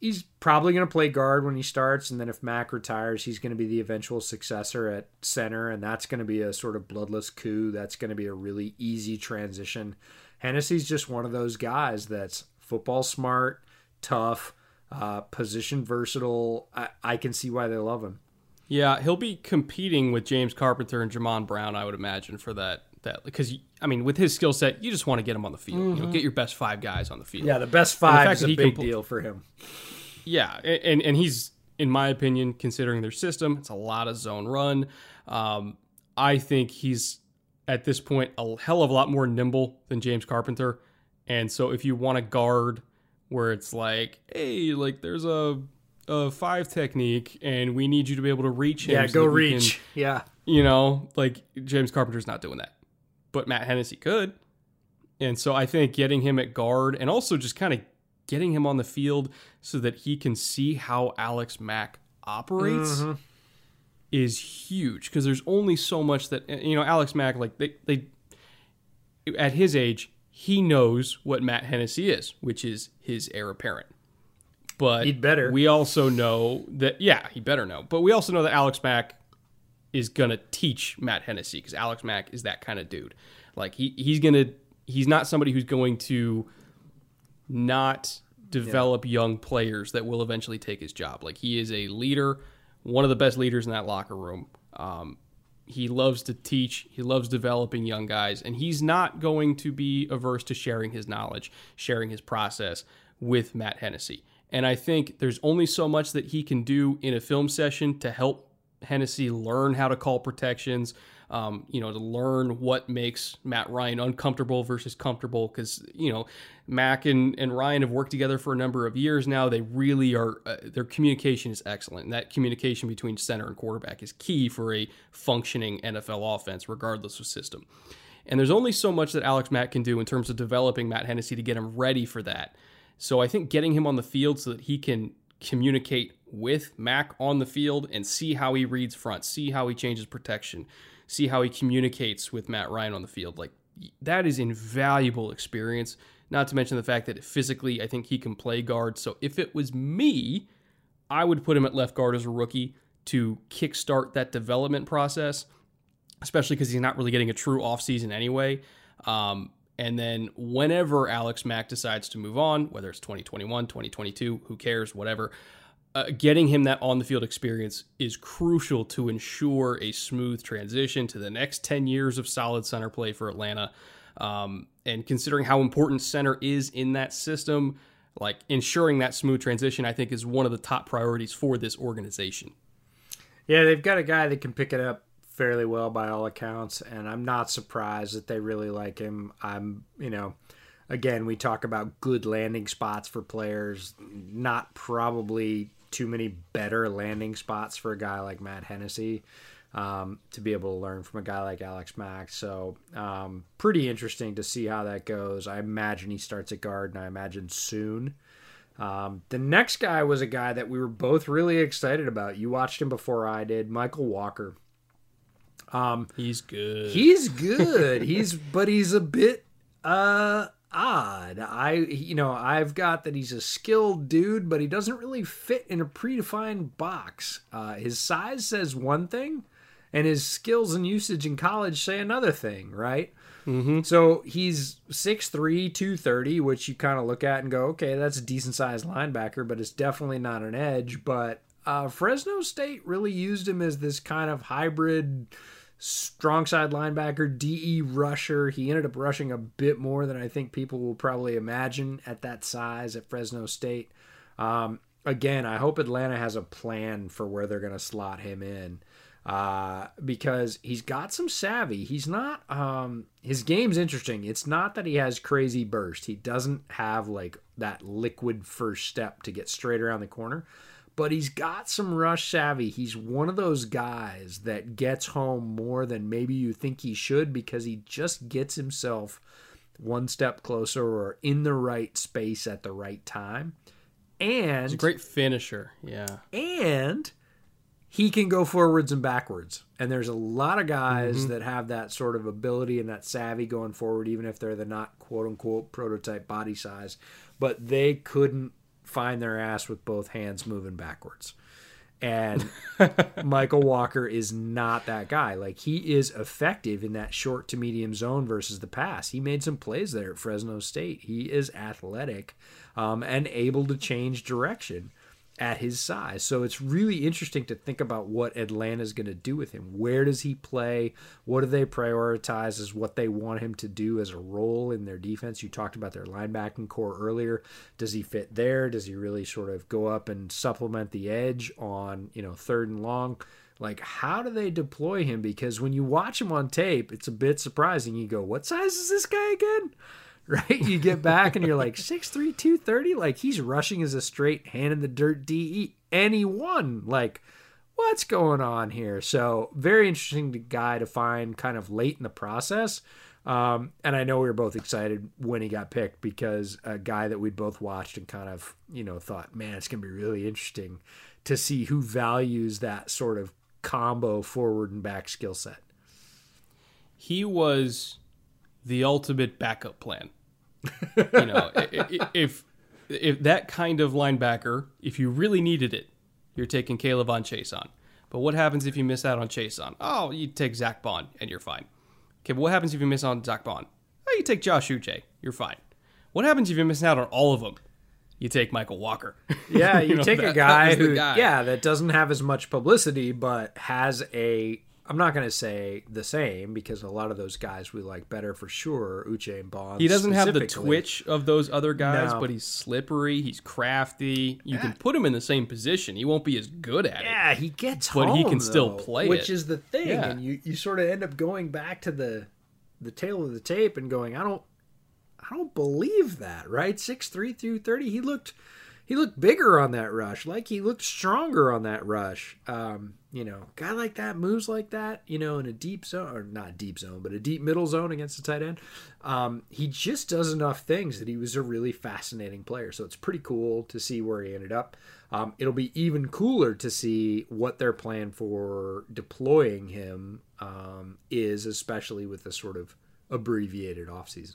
He's probably going to play guard when he starts, and then if Mack retires, he's going to be the eventual successor at center, and that's going to be a sort of bloodless coup. That's going to be a really easy transition Hennessy's just one of those guys that's football smart, tough, uh, position versatile. I, I can see why they love him. Yeah, he'll be competing with James Carpenter and Jamon Brown, I would imagine, for that that because I mean, with his skill set, you just want to get him on the field. Mm-hmm. You know, mm-hmm. get your best five guys on the field. Yeah, the best five the is a big deal for him. Yeah, and and he's in my opinion, considering their system, it's a lot of zone run. Um, I think he's at this point a hell of a lot more nimble than James Carpenter. And so if you want to guard where it's like, hey, like there's a a five technique and we need you to be able to reach him. Yeah, so go reach. Can, yeah. You know, like James Carpenter's not doing that. But Matt Hennessy could. And so I think getting him at guard and also just kind of getting him on the field so that he can see how Alex Mack operates. Mm-hmm is huge because there's only so much that eh, you know Alex Mack like they they at his age he knows what Matt Hennessy is, which is his heir apparent. But he'd better. We also know that yeah, he better know. But we also know that Alex Mack is gonna teach Matt Hennessy because Alex Mack is that kind of dude. Like he he's gonna he's not somebody who's going to not develop yeah. young players that will eventually take his job. Like he is a leader one of the best leaders in that locker room. Um, he loves to teach, he loves developing young guys, and he's not going to be averse to sharing his knowledge, sharing his process with Matt Hennessy. And I think there's only so much that he can do in a film session to help Hennessy learn how to call protections, um, you know, to learn what makes Matt Ryan uncomfortable versus comfortable. Because you know, Mack and, and Ryan have worked together for a number of years now. They really are. Uh, their communication is excellent, and that communication between center and quarterback is key for a functioning NFL offense, regardless of system. And there's only so much that Alex Mack can do in terms of developing Matt Hennessy to get him ready for that. So I think getting him on the field so that he can communicate with Mack on the field and see how he reads front, see how he changes protection, see how he communicates with Matt Ryan on the field. Like that is invaluable experience. Not to mention the fact that physically, I think he can play guard. So if it was me, I would put him at left guard as a rookie to kickstart that development process, especially because he's not really getting a true offseason anyway. Um, and then whenever Alex Mack decides to move on, whether it's 2021, 2022, who cares, whatever, uh, getting him that on the field experience is crucial to ensure a smooth transition to the next 10 years of solid center play for Atlanta. Um, and considering how important center is in that system, like ensuring that smooth transition, I think is one of the top priorities for this organization. Yeah, they've got a guy that can pick it up fairly well by all accounts, and I'm not surprised that they really like him. I'm, you know, again, we talk about good landing spots for players, not probably too many better landing spots for a guy like Matt Hennessy um, to be able to learn from a guy like Alex Mack. So, um, pretty interesting to see how that goes. I imagine he starts at guard, and I imagine soon. Um, the next guy was a guy that we were both really excited about. You watched him before I did, Mykal Walker. Um, he's good. He's good. he's but he's a bit uh odd. I you know, I've got that he's a skilled dude, but he doesn't really fit in a predefined box. Uh, his size says one thing, and his skills and usage in college say another thing, right? Mm-hmm. So he's 6'3, 230, which you kind of look at and go, okay, that's a decent sized linebacker, but it's definitely not an edge. But uh, Fresno State really used him as this kind of hybrid strong side linebacker, DE rusher. He ended up rushing a bit more than I think people will probably imagine at that size at Fresno State. Um, again, I hope Atlanta has a plan for where they're going to slot him in uh, because he's got some savvy. He's not, um, his game's interesting. It's not that he has crazy burst, he doesn't have like that liquid first step to get straight around the corner but he's got some rush savvy. He's one of those guys that gets home more than maybe you think he should because he just gets himself one step closer or in the right space at the right time. And he's a great finisher. Yeah. And he can go forwards and backwards. And there's a lot of guys mm-hmm. that have that sort of ability and that savvy going forward, even if they're the not quote unquote prototype body size. But they couldn't find their ass with both hands moving backwards. And Mykal Walker is not that guy. Like he is effective in that short to medium zone versus the pass. He made some plays there at Fresno State. He is athletic um, and able to change direction at his size. So it's really interesting to think about what Atlanta's going to do with him. Where does he play? What do they prioritize as what they want him to do as a role in their defense? You talked about their linebacking core earlier. Does he fit there? Does he really sort of go up and supplement the edge on, you know, third and long? Like, how do they deploy him? Because when you watch him on tape, it's a bit surprising. You go, what size is this guy again? right? You get back and you're like 6'3, 230. Like he's rushing as a straight hand in the dirt DE. Won. Like, what's going on here? So, very interesting guy to find kind of late in the process. Um, and I know we were both excited when he got picked because a guy that we both watched and kind of, you know, thought, man, it's going to be really interesting to see who values that sort of combo forward and back skill set. He was the ultimate backup plan you know, if if that kind of linebacker, if you really needed it, you're taking K'Lavon Chaisson. But what happens if you miss out on Chaisson? Oh, you take Zack Baun and you're fine. Okay, but what happens if you miss out on Zack Baun? Oh, you take Josh Uche. You're fine. What happens if you miss out on all of them? You take Mykal Walker. Yeah, you, you know, take that, a guy who, guy. yeah, that doesn't have as much publicity, but has a I'm not going to say the same because a lot of those guys we like better for sure. Uche and Baun. He doesn't have the twitch of those other guys, No. but he's slippery. He's crafty. You can put him in the same position. He won't be as good at it. Yeah, he gets But he home, can still play which it. is the thing, Yeah. and you you sort of end up going back to the the tail of the tape and going, I don't I don't believe that, right? Six three through thirty, he looked he looked bigger on that rush, like he looked stronger on that rush. Um, you know, guy like that moves like that, you know, in a deep zone or not deep zone, but a deep middle zone against a tight end. Um, he just does enough things that he was a really fascinating player. So it's pretty cool to see where he ended up. Um, it'll be even cooler to see what their plan for deploying him um, is, especially with the sort of abbreviated offseason.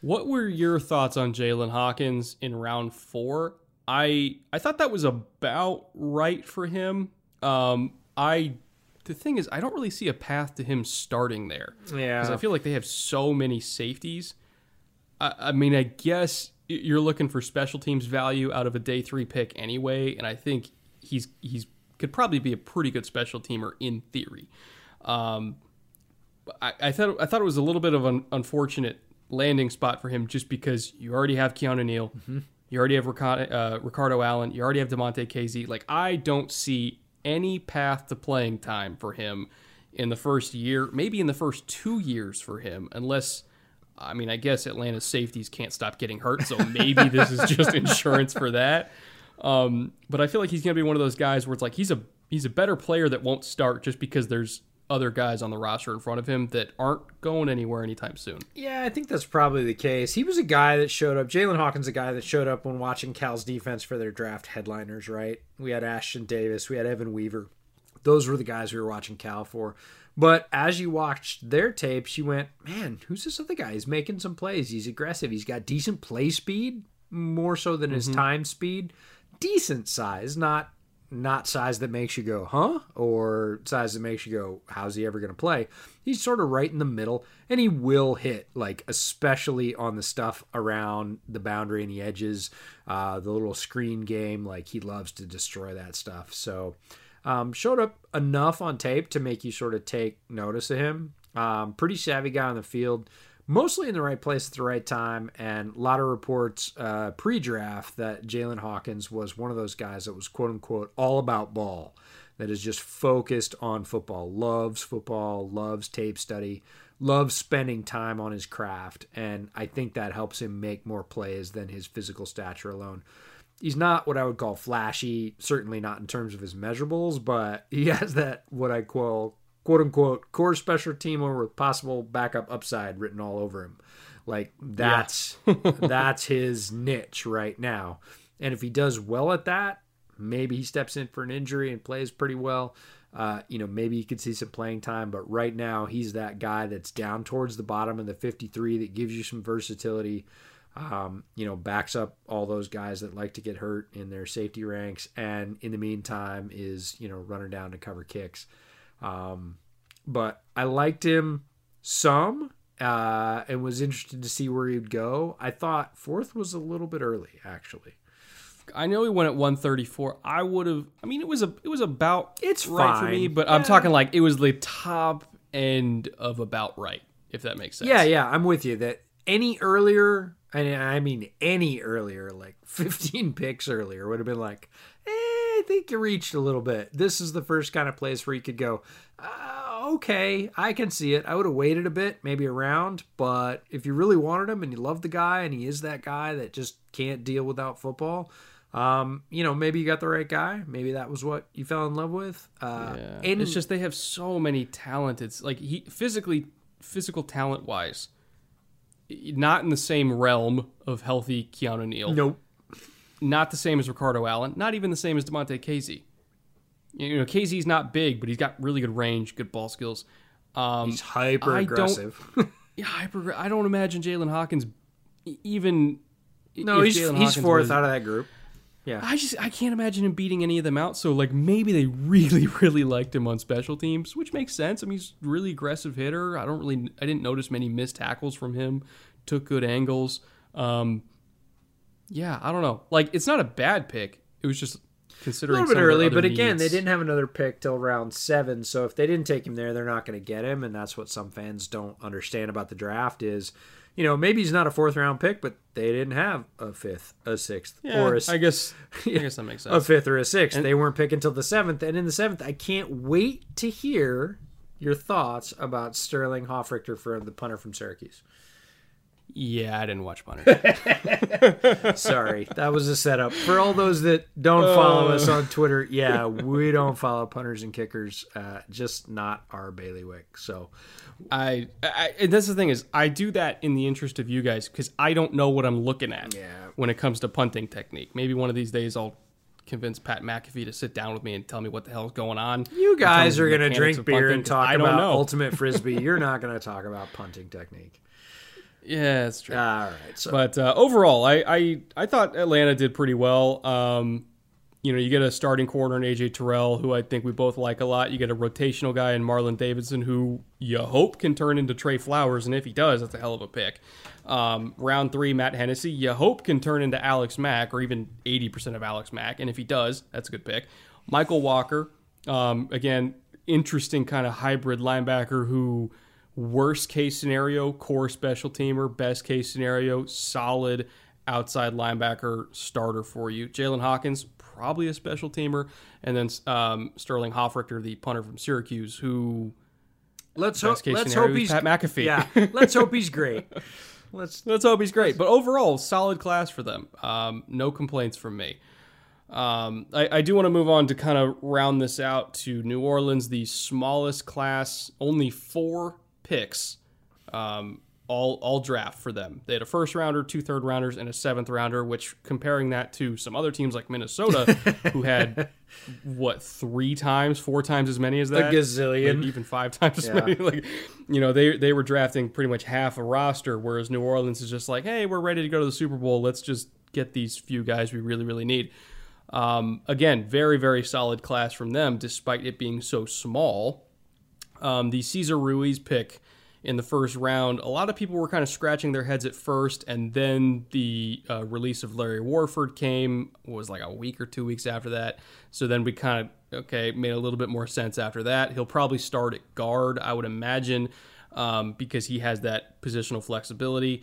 What were your thoughts on Jaylinn Hawkins in round four? I I thought that was about right for him. Um, I the thing is, I don't really see a path to him starting there. Yeah. because I feel like they have so many safeties. I, I mean, I guess you're looking for special teams value out of a day three pick anyway, and I think he's he's could probably be a pretty good special teamer in theory. Um, I, I thought I thought it was a little bit of an unfortunate landing spot for him, just because you already have Keanu Neal, you already have Ricardo, uh, Ricardo Allen, you already have Damontae Kazee. Like I don't see any path to playing time for him in the first year, maybe in the first two years for him, unless. I mean, I guess Atlanta's safeties can't stop getting hurt, so maybe this is just insurance for that. Um, but I feel like he's going to be one of those guys where it's like he's a he's a better player that won't start just because there's other guys on the roster in front of him that aren't going anywhere anytime soon. Yeah, I think that's probably the case. He was a guy that showed up. Jaylinn Hawkins, a guy that showed up when watching Cal's defense for their draft headliners. Right? We had Ashtyn Davis, we had Evan Weaver. Those were the guys we were watching Cal for. But as you watched their tapes, you went, "Man, who's this other guy? He's making some plays. He's aggressive. He's got decent play speed, more so than his mm-hmm. time speed. Decent size, not not size that makes you go, huh? Or size that makes you go, how's he ever going to play? He's sort of right in the middle, and he will hit, like, especially on the stuff around the boundary and the edges, uh, the little screen game. Like, he loves to destroy that stuff. So, um, showed up enough on tape to make you sort of take notice of him. Um, pretty savvy guy on the field mostly in the right place at the right time. And a lot of reports uh, pre draft that Jaylinn Hawkins was one of those guys that was quote unquote all about ball, that is just focused on football, loves football, loves tape study, loves spending time on his craft. And I think that helps him make more plays than his physical stature alone. He's not what I would call flashy, certainly not in terms of his measurables, but he has that what I call quote unquote core special teamer with possible backup upside written all over him. Like that's that's his niche right now. And if he does well at that, maybe he steps in for an injury and plays pretty well. Uh, you know, maybe you could see some playing time, but right now he's that guy that's down towards the bottom of the 53 that gives you some versatility. Um, you know, backs up all those guys that like to get hurt in their safety ranks, and in the meantime is you know running down to cover kicks. Um, but I liked him some uh, and was interested to see where he'd go. I thought fourth was a little bit early, actually. I know he went at 134. I would have. I mean, it was a it was about It's right for me, fine. but I'm talking like it was the top end of about right, if that makes sense. Yeah, yeah, I'm with you. That any earlier, and I mean any earlier, like 15 picks earlier, would have been like, eh, I think you reached a little bit. This is the first kind of place where you could go, uh, okay, I can see it. I would have waited a bit, maybe a round, but if you really wanted him and you love the guy and he is that guy that just can't deal without football, um, you know, maybe you got the right guy. Maybe that was what you fell in love with. Uh, Yeah. and it's just they have so many talented, like he physically, physical talent wise, not in the same realm of healthy Keanu Neal. nope. Not the same as Ricardo Allen. Not even the same as Damontae Kazee. You know, Kazee's not big, but he's got really good range, good ball skills. Um, He's hyper aggressive. yeah, hyper. I don't imagine Jaylinn Hawkins even. no, he's Jalen he's Hawkins fourth was- out of that group. Yeah. I just I can't imagine him beating any of them out. So like maybe they really really liked him on special teams, which makes sense. I mean he's a really aggressive hitter. I don't really I didn't notice many missed tackles from him. Took good angles. Um, yeah, I don't know. Like it's not a bad pick. It was just considering a little bit some early, but again, they didn't have another pick till round seven. So if they didn't take him there, they're not going to get him, and that's what some fans don't understand about the draft is, you know, maybe he's not a fourth round pick, but they didn't have a fifth, a sixth, Yeah, or a, I guess. I guess that makes sense. a fifth or a sixth. they weren't picking until the seventh, and in the seventh, I can't wait to hear your thoughts about Sterling Hofrichter for the punter from Syracuse. Yeah, I didn't watch Punter. Sorry, that was a setup for all those that don't follow us on Twitter. Yeah, we don't follow punters and kickers. Uh, just not our bailiwick. So I, I and that's the thing is I do that in the interest of you guys because I don't know what I'm looking at Yeah. when it comes to punting technique. Maybe one of these days I'll convince Pat McAfee to sit down with me and tell me what the hell's going on. you guys in terms of are going to drink beer punting, and talk about know. ultimate frisbee. You're not going to talk about punting technique. Yeah, that's true. All right. So But uh, overall, I, I I thought Atlanta did pretty well. Um, you know, you get a starting corner in AJ Terrell, who I think we both like a lot. You get a rotational guy in Marlon Davidson, who you hope can turn into Trey Flowers, and if he does, that's a hell of a pick. Um, round three, Matt Hennessy, you hope can turn into Alex Mack, or even 80% of Alex Mack, and if he does, that's a good pick. Mykal Walker, um, again, interesting kind of hybrid linebacker who worst case scenario, core special teamer, best case scenario, solid outside linebacker starter for you. Jaylinn Hawkins, probably a special teamer, and then um, Sterling Hofrichter, the punter from Syracuse, who let's hope. Let's hope he's Pat McAfee. Yeah. Let's hope he's great. Let's. let's hope he's great. But overall, solid class for them. Um, no complaints from me. Um, I, I do want to move on to kind of round this out to New Orleans, the smallest class, only four picks, um, all all draft for them. They had a first rounder, two third rounders, and a seventh rounder. Which comparing that to some other teams like Minnesota, who had what three times, four times as many as that, a gazillion. Even five times as many. Like, you know, they they were drafting pretty much half a roster, whereas New Orleans is just like, hey, we're ready to go to the Super Bowl. Let's just get these few guys we really really need. Um, again, very very solid class from them, despite it being so small. Um, the Cesar Ruiz pick in the first round, a lot of people were kind of scratching their heads at first, and then the uh, release of Larry Warford came was like a week or two weeks after that. So then we kind of okay made a little bit more sense after that. He'll probably start at guard, I would imagine, um, because he has that positional flexibility.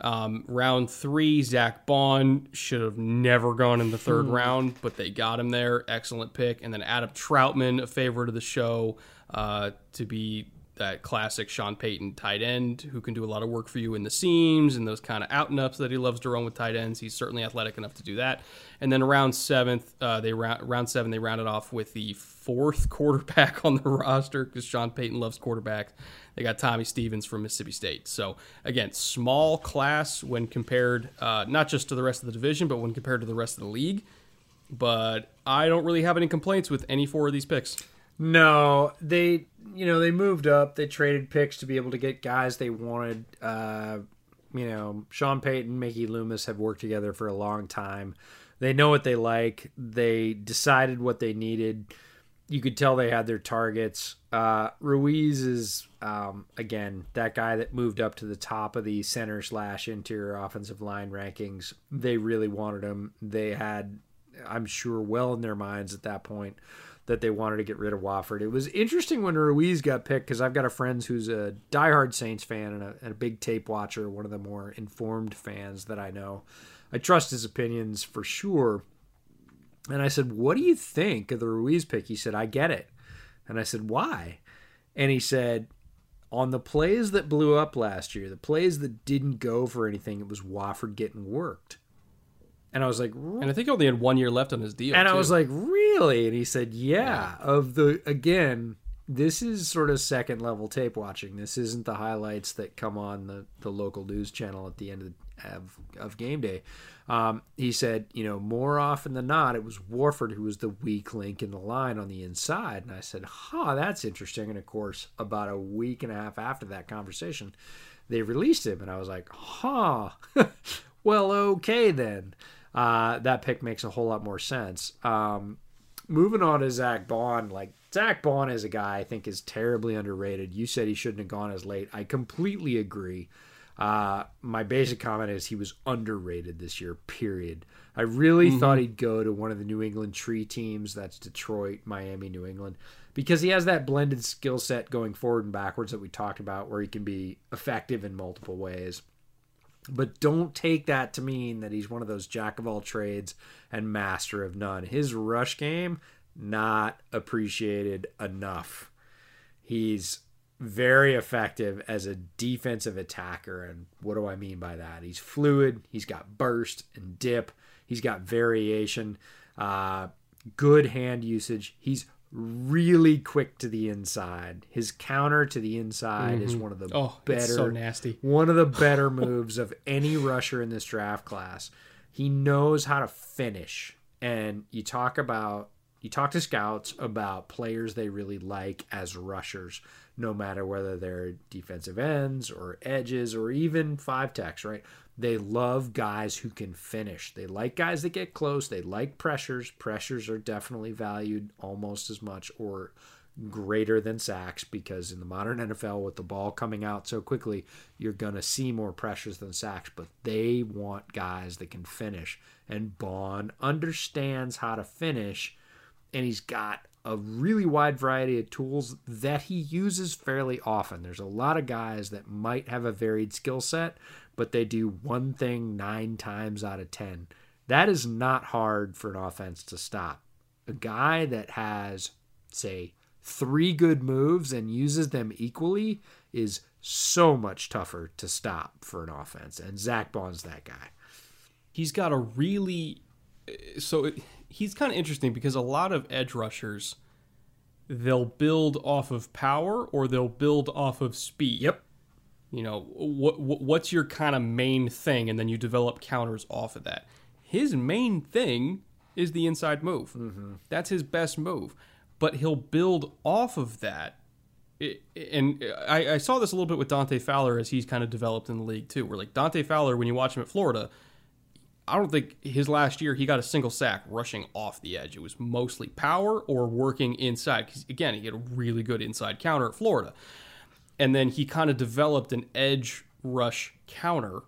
Um, round three, Zack Baun should have never gone in the third round, but they got him there. Excellent pick. And then Adam Trautman, a favorite of the show, uh, to be that classic Sean Payton tight end who can do a lot of work for you in the seams and those kind of out and ups that he loves to run with tight ends. He's certainly athletic enough to do that. And then round seventh, uh, they round round seven they rounded off with the fourth quarterback on the roster because Sean Payton loves quarterbacks. They got Tommy Stevens from Mississippi State. So again, small class when compared uh, not just to the rest of the division, but when compared to the rest of the league. But I don't really have any complaints with any four of these picks. No, they you know they moved up. They traded picks to be able to get guys they wanted. Uh, you know, Sean Payton, Mickey Loomis have worked together for a long time. They know what they like. They decided what they needed. You could tell they had their targets. Uh, Ruiz is um, again that guy that moved up to the top of the center slash interior offensive line rankings. They really wanted him. They had, I'm sure, well in their minds at that point that they wanted to get rid of Warford. It was interesting when Ruiz got picked because I've got a friend who's a diehard Saints fan and a, and a big tape watcher, one of the more informed fans that I know. I trust his opinions for sure. And I said, What do you think of the Ruiz pick? He said, I get it. And I said, Why? And he said, On the plays that blew up last year, the plays that didn't go for anything, it was Warford getting worked. And I was like, And I think he only had one year left on his deal. and I was like, really? And he said, yeah. Of the again, this is sort of second level tape watching. This isn't the highlights that come on the, the local news channel at the end of, of, of game day. Um, he said, you know, more often than not, it was Warford who was the weak link in the line on the inside. And I said, huh, that's interesting. And of course, about a week and a half after that conversation, they released him. And I was like, huh, well, okay then. Uh, that pick makes a whole lot more sense. Um, moving on to Zack Baun, like Zack Baun is a guy I think is terribly underrated. You said he shouldn't have gone as late. I completely agree. Uh, my basic comment is he was underrated this year, period. I really thought he'd go to one of the New England tree teams. That's Detroit, Miami, New England, because he has that blended skill set going forward and backwards that we talked about, where he can be effective in multiple ways. But don't take that to mean that he's one of those jack of all trades and master of none. His rush game, not appreciated enough. He's very effective as a defensive attacker. And what do I mean by that? He's fluid, he's got burst and dip, he's got variation, uh, good hand usage. He's really quick to the inside. His counter to the inside is mm-hmm. one of the Oh, better so nasty. one of the better moves of any rusher in this draft class. He knows how to finish. And you talk about you talk to scouts about players they really like as rushers, no matter whether they're defensive ends or edges or even five techs, right? They love guys who can finish. They like guys that get close. They like pressures. Pressures are definitely valued almost as much or greater than sacks because in the modern NFL, with the ball coming out so quickly, you're going to see more pressures than sacks. But they want guys that can finish. And Baun understands how to finish, and he's got a really wide variety of tools that he uses fairly often. There's a lot of guys that might have a varied skill set, but they do one thing nine times out of 10. That is not hard for an offense to stop. A guy that has, say, three good moves and uses them equally is so much tougher to stop for an offense. And Zack Baun's that guy. he's got a really so it, he's kind of interesting because a lot of edge rushers they'll build off of power or they'll build off of speed. Yep. You know, what, what what's your kind of main thing and then you develop counters off of that. His main thing is the inside move. Mm-hmm. That's his best move. But he'll build off of that it, and I, I saw this a little bit with Dante Fowler as he's kind of developed in the league too. Where like Dante Fowler, when you watch him at Florida, I don't think his last year he got a single sack rushing off the edge. It was mostly power or working inside. Because again, he had a really good inside counter at Florida, and then he kind of developed an edge rush counter,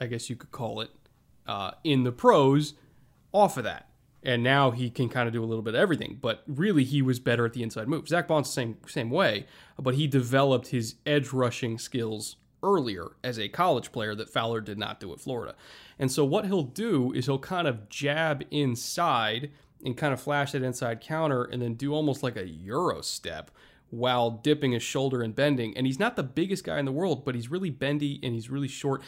I- guess you could call it, uh, in the pros off of that. And now he can kind of do a little bit of everything, but really he was better at the inside move. Zack Baun's same same way, but he developed his edge rushing skills earlier as a college player that Fowler did not do at Florida. And so what he'll do is he'll kind of jab inside and kind of flash that inside counter and then do almost like a euro step while dipping his shoulder and bending. And he's not the biggest guy in the world, but he's really bendy and he's really short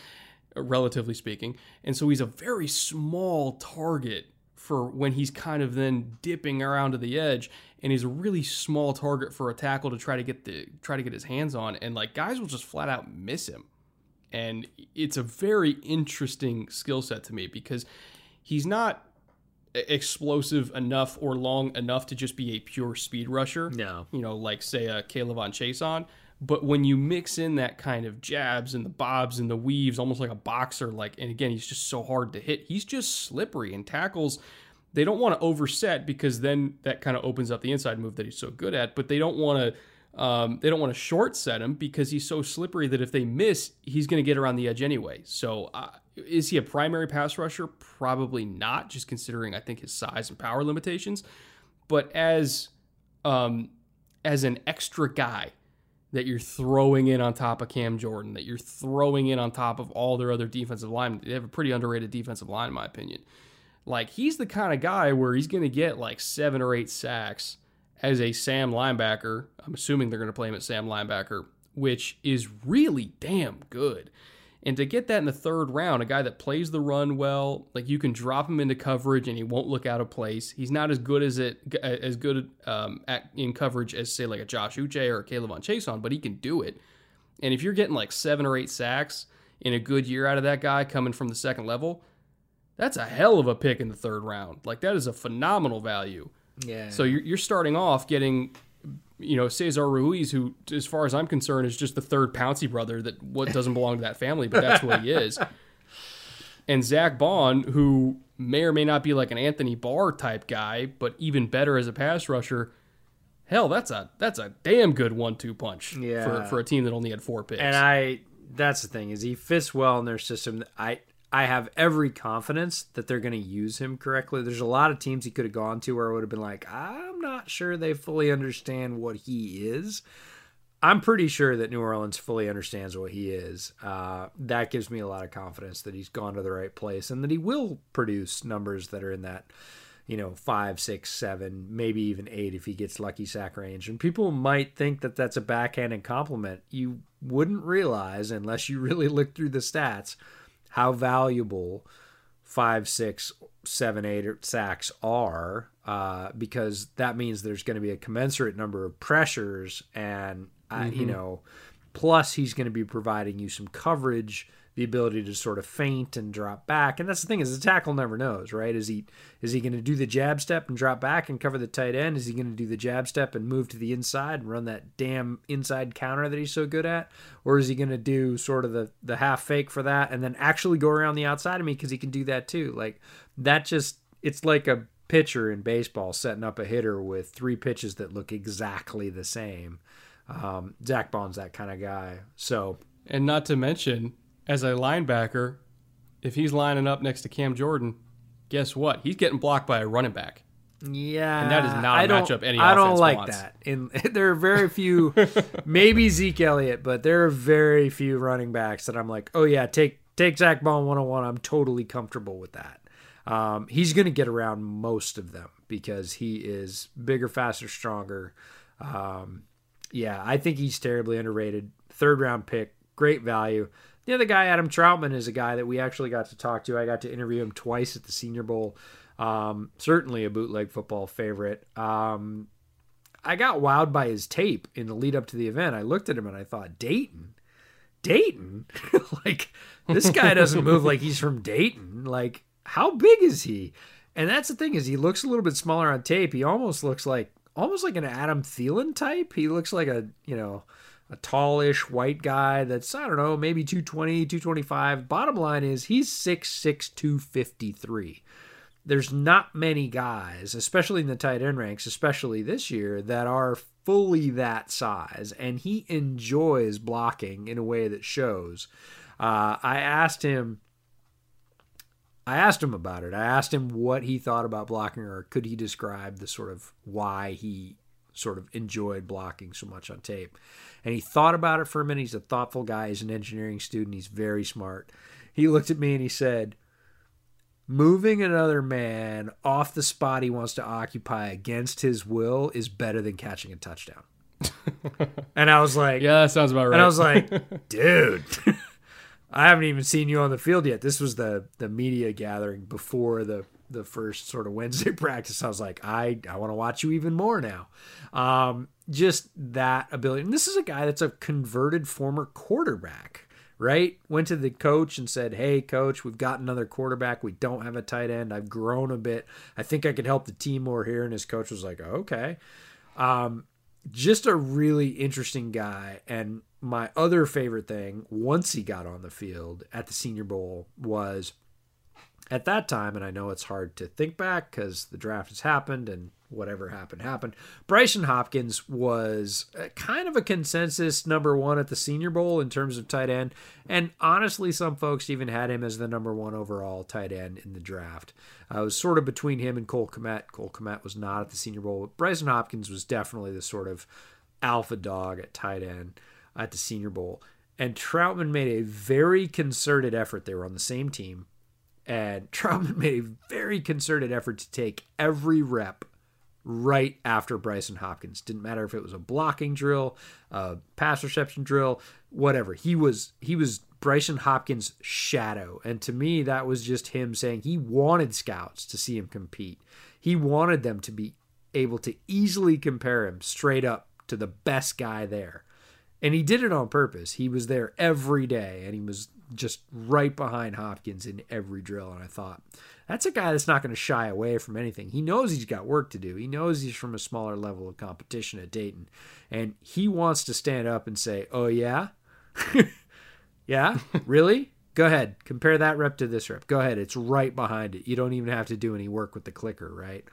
relatively speaking. And so he's a very small target for when he's kind of then dipping around to the edge and he's a really small target for a tackle to try to get the try to get his hands on and like guys will just flat out miss him. And it's a very interesting skill set to me because he's not explosive enough or long enough to just be a pure speed rusher. No. You know, like say a K'Lavon Chaisson. But when you mix in that kind of jabs and the bobs and the weaves, almost like a boxer, like and again, he's just so hard to hit. He's just slippery and tackles. They don't want to overset because then that kind of opens up the inside move that he's so good at. But they don't want to. Um, they don't want to short set him because he's so slippery that if they miss, he's going to get around the edge anyway. So, uh, is he a primary pass rusher? Probably not, just considering I think his size and power limitations. But as um, as an extra guy that you're throwing in on top of Cam Jordan, that you're throwing in on top of all their other defensive linemen, they have a pretty underrated defensive line, in my opinion. Like he's the kind of guy where he's going to get like seven or eight sacks as a Sam linebacker. I'm assuming they're going to play him at Sam linebacker, which is really damn good. And to get that in the third round, a guy that plays the run well, like you can drop him into coverage and he won't look out of place. He's not as good as it as good um, at in coverage as say like a Josh Uche or a K'Lavon Chaisson, but he can do it. And if you're getting like seven or eight sacks in a good year out of that guy coming from the second level, that's a hell of a pick in the third round. Like that is a phenomenal value. Yeah. So you're, you're starting off getting, you know, Cesar Ruiz, who, as far as I'm concerned, is just the third Pouncey brother that what doesn't belong to that family, but that's what he is. And Zack Baun, who may or may not be like an Anthony Barr type guy, but even better as a pass rusher. Hell, that's a that's a damn good one-two punch Yeah. for, for a team that only had four picks. And I that's the thing is he fits well in their system. I I have every confidence that they're going to use him correctly. There's a lot of teams he could have gone to where I would have been like, I'm not sure they fully understand what he is. I'm pretty sure that New Orleans fully understands what he is. Uh, that gives me a lot of confidence that he's gone to the right place and that he will produce numbers that are in that, you know, five, six, seven, maybe even eight if he gets lucky sack range. And people might think that that's a backhanded compliment. You wouldn't realize unless you really look through the stats how valuable five, six, seven, eight sacks are, uh, because that means there's going to be a commensurate number of pressures, and uh, mm-hmm. you know, plus he's going to be providing you some coverage the ability to sort of feint and drop back. And that's the thing is the tackle never knows, right? Is he is he going to do the jab step and drop back and cover the tight end? Is he going to do the jab step and move to the inside and run that damn inside counter that he's so good at? Or is he going to do sort of the the half fake for that and then actually go around the outside of me because he can do that too? Like that just it's like a pitcher in baseball setting up a hitter with three pitches that look exactly the same. Um, Zack Baun's that kind of guy. So and not to mention as a linebacker, if he's lining up next to Cam Jordan, guess what? He's getting blocked by a running back. Yeah, and that is not a I matchup any I don't like wants. that. And there are very few, maybe Zeke Elliott, but there are very few running backs that I'm like, oh yeah, take take Zack Baun one on one. I'm totally comfortable with that. Um, he's going to get around most of them because he is bigger, faster, stronger. Um, yeah, I think he's terribly underrated. Third round pick, great value. The other guy, Adam Trautman, is a guy that we actually got to talk to. I got to interview him twice at the Senior Bowl. Um, certainly a bootleg football favorite. Um, I got wowed by his tape in the lead up to the event. I looked at him and I thought, Dayton? Dayton? like, this guy doesn't move like he's from Dayton. Like, how big is he? And that's the thing is he looks a little bit smaller on tape. He almost looks like almost like an Adam Thielen type. He looks like a, you know, a tallish white guy that's, I don't know, maybe 220, 225. Bottom line is he's 6'6, 253. There's not many guys, especially in the tight end ranks, especially this year, that are fully that size. And he enjoys blocking in a way that shows. Uh, I asked him. I asked him about it. I asked him what he thought about blocking, or could he describe the sort of why he sort of enjoyed blocking so much on tape. And he thought about it for a minute. He's a thoughtful guy. He's an engineering student. He's very smart. He looked at me and he said, Moving another man off the spot he wants to occupy against his will is better than catching a touchdown. and I was like, Yeah, that sounds about right. And I was like, Dude. I haven't even seen you on the field yet. This was the the media gathering before the the first sort of Wednesday practice. I was like, I I want to watch you even more now. Um, just that ability. And this is a guy that's a converted former quarterback, right? Went to the coach and said, Hey, coach, we've got another quarterback. We don't have a tight end. I've grown a bit. I think I could help the team more here. And his coach was like, Okay. Um, just a really interesting guy. And my other favorite thing, once he got on the field at the Senior Bowl, was at that time, and I know it's hard to think back because the draft has happened and whatever happened happened. Brycen Hopkins was kind of a consensus number one at the Senior Bowl in terms of tight end, and honestly, some folks even had him as the number one overall tight end in the draft. Uh, it was sort of between him and Cole Kmet. Cole Kmet was not at the Senior Bowl, but Brycen Hopkins was definitely the sort of alpha dog at tight end at the Senior Bowl. And Trautman made a very concerted effort. They were on the same team and Trautman made a very concerted effort to take every rep right after Brycen Hopkins. Didn't matter if it was a blocking drill, a pass reception drill, whatever. He was he was Brycen Hopkins' shadow. And to me, that was just him saying he wanted scouts to see him compete. He wanted them to be able to easily compare him straight up to the best guy there. And he did it on purpose. He was there every day and he was just right behind Hopkins in every drill. And I thought, that's a guy that's not going to shy away from anything. He knows he's got work to do. He knows he's from a smaller level of competition at Dayton. And he wants to stand up and say, Oh, yeah? yeah? Really? Go ahead. Compare that rep to this rep. Go ahead. It's right behind it. You don't even have to do any work with the clicker, right?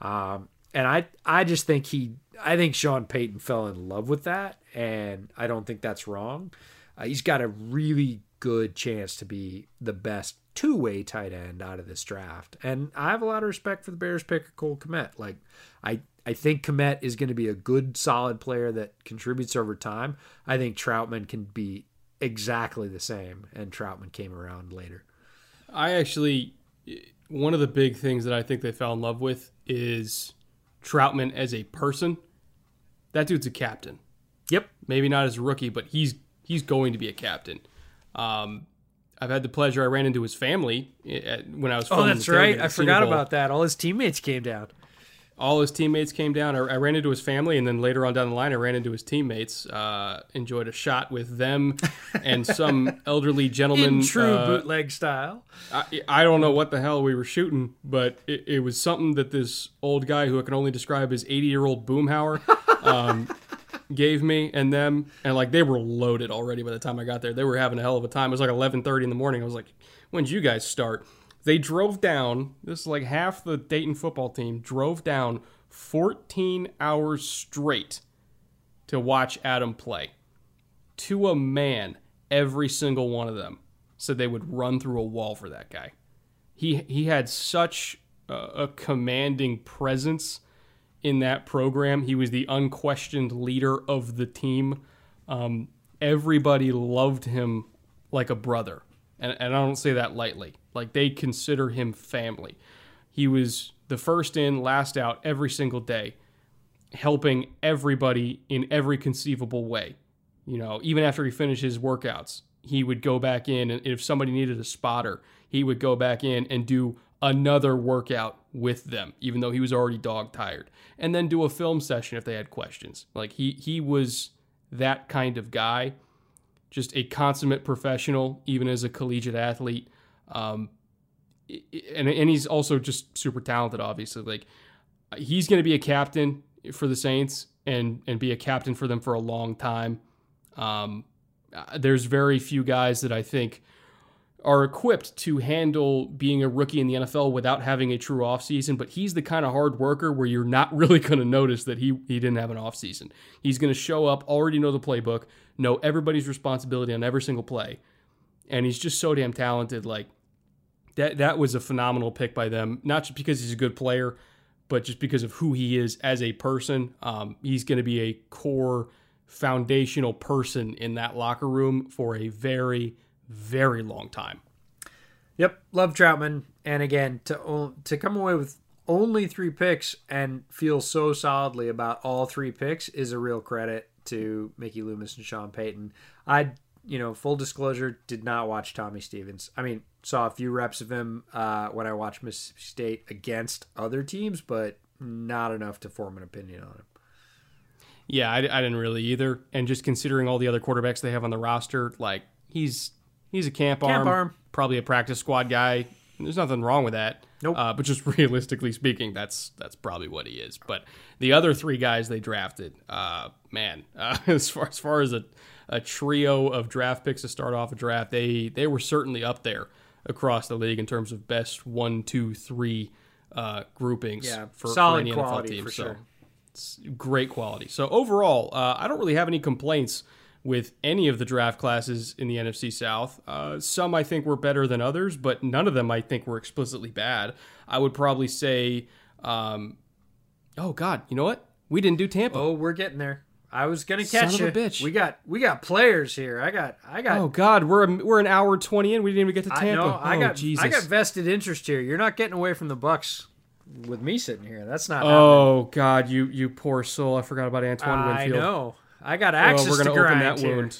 Um, and I, I just think he, I think Sean Payton fell in love with that, and I don't think that's wrong. uh, he's got a really good chance to be the best two way tight end out of this draft. And I have a lot of respect for the Bears pick of Cole Kmet. Like, I, I think Kmet is going to be a good, solid player that contributes over time. I think Trautman can be exactly the same, and Trautman came around later. I actually, one of the big things that I think they fell in love with is Trautman as a person. That dude's a captain. Yep. Maybe not as a rookie, but he's he's going to be a captain. Um, I've had the pleasure. I ran into his family at, when I was. Oh, that's right. I forgot about that. All his teammates came down. All his teammates came down. I, I, ran into his family, and then later on down the line, I ran into his teammates. Uh, enjoyed a shot with them and some elderly gentleman. In true uh, bootleg style. I, I, don't know what the hell we were shooting, but it, it, was something that this old guy, who I can only describe as eighty-year-old Boomhauer, um, gave me and them, and like they were loaded already by the time I got there. They were having a hell of a time. It was like eleven thirty in the morning. I was like, "When did you guys start?" They drove down. This is like half the Dayton football team drove down fourteen hours straight to watch Adam play. To a man, every single one of them said they would run through a wall for that guy. He he had such a, a commanding presence in that program. He was the unquestioned leader of the team. Um, everybody loved him like a brother. And, and I don't say that lightly. Like they consider him family. He was the first in, last out every single day, helping everybody in every conceivable way. You know, even after he finished his workouts, he would go back in, and if somebody needed a spotter, he would go back in and do another workout with them, even though he was already dog tired, and then do a film session if they had questions. Like he he was that kind of guy, just a consummate professional, even as a collegiate athlete. Um, and and he's also just super talented. Obviously, like he's going to be a captain for the Saints and and be a captain for them for a long time. Um, there's very few guys that I think are equipped to handle being a rookie in the NFL without having a true offseason, but he's the kind of hard worker where you're not really going to notice that he, he didn't have an offseason. He's going to show up, already know the playbook, know everybody's responsibility on every single play, and he's just so damn talented. Like, that, that was a phenomenal pick by them, not just because he's a good player, but just because of who he is as a person. Um, he's going to be a core, foundational person in that locker room for a very, very long time. Yep, love Trautman, and again to to come away with only three picks and feel so solidly about all three picks is a real credit to Mickey Loomis and Sean Payton. I, you know, full disclosure, did not watch Tommy Stevens. I mean, saw a few reps of him uh, when I watched Mississippi State against other teams, but not enough to form an opinion on him. Yeah, I, I didn't really either. And just considering all the other quarterbacks they have on the roster, like he's He's a camp, camp arm, arm, probably a practice squad guy. There's nothing wrong with that. Nope. Uh, but just realistically speaking, that's that's probably what he is. But the other three guys they drafted, uh, man, uh, as far as far as a, a trio of draft picks to start off a draft, they they were certainly up there across the league in terms of best one, two, three uh, groupings yeah, for, solid for any quality NFL team. for so sure. it's great quality. So overall, uh, I don't really have any complaints with any of the draft classes in the NFC South. Uh, some I think were better than others, but none of them I think were explicitly bad. I would probably say, um, oh God, you know what? We didn't do Tampa. Oh, we're getting there. I was gonna Son catch of you. bitch. We got we got players here. I got I got. Oh God, we're a, we're an hour twenty in. We didn't even get to Tampa. I know. I oh, got Jesus. I got vested interest here. You're not getting away from the Bucks with me sitting here. That's not. happening. Oh God, you you poor soul! I forgot about Antoine I Winfield. know. I got access we're to gonna open grind that here. wound.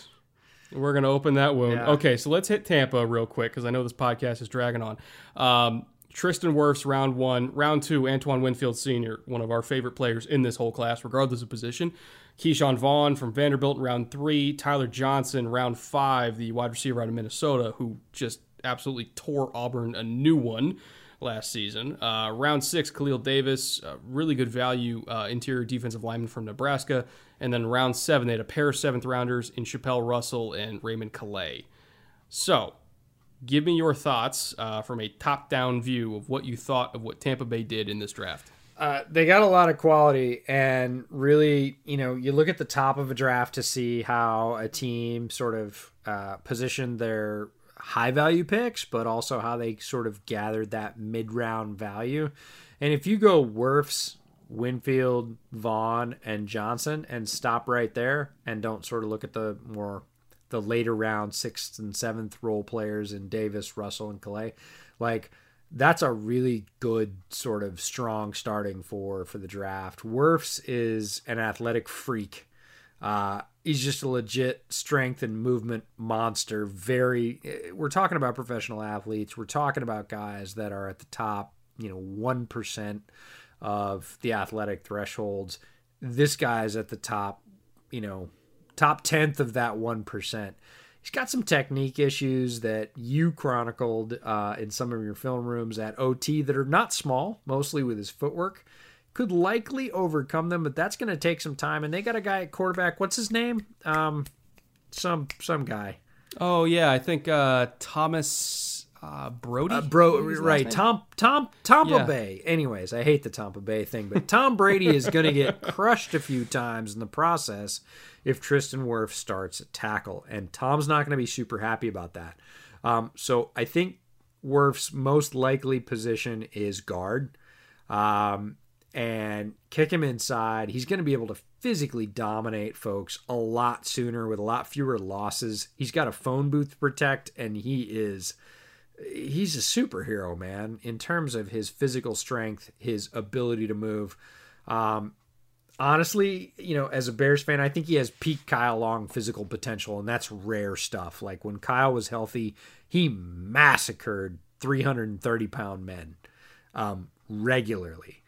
We're gonna open that wound. Yeah. Okay, so let's hit Tampa real quick because I know this podcast is dragging on. Um, Tristan Wirfs, round one. Round two, Antoine Winfield Sr., one of our favorite players in this whole class, regardless of position. Ke'Shawn Vaughn from Vanderbilt, in round three. Tyler Johnson, round five, the wide receiver out of Minnesota, who just absolutely tore Auburn a new one last season. Uh, round six, Khalil Davis, uh, really good value uh, interior defensive lineman from Nebraska. And then round seven, they had a pair of seventh rounders in Chapelle Russell and Raymond Calais. So, give me your thoughts uh, from a top down view of what you thought of what Tampa Bay did in this draft. Uh, they got a lot of quality, and really, you know, you look at the top of a draft to see how a team sort of uh, positioned their high value picks, but also how they sort of gathered that mid round value. And if you go Wirfs, Winfield, Vaughn, and Johnson, and stop right there, and don't sort of look at the more the later round sixth and seventh role players in Davis, Russell, and Calais, like that's a really good sort of strong starting for for the draft. Wirfs is an athletic freak. Uh, he's just a legit strength and movement monster. Very, we're talking about professional athletes. We're talking about guys that are at the top, you know, one percent of the athletic thresholds. This guy's at the top, you know, top tenth of that one percent he's got some technique issues that you chronicled uh, in some of your film rooms at OT that are not small, mostly with his footwork. Could likely overcome them, but that's going to take some time. And they got a guy at quarterback. What's his name? Um, some some guy. Oh yeah, I think uh, Thomas uh, Brody. Uh, bro, right? Tom Tom Tampa yeah. Bay. Anyways, I hate the Tampa Bay thing, but Tom Brady is going to get crushed a few times in the process if Tristan Wirf starts at tackle. And Tom's not going to be super happy about that. Um, so I think Wirf's most likely position is guard. Um, and kick him inside. He's going to be able to physically dominate folks a lot sooner with a lot fewer losses. He's got a phone booth to protect, and he is he's a superhero, man, in terms of his physical strength, his ability to move. Um, honestly, you know, as a Bears fan, I think he has peak Kyle Long physical potential, and that's rare stuff. Like when Kyle was healthy, he massacred 330 pound men um, regularly.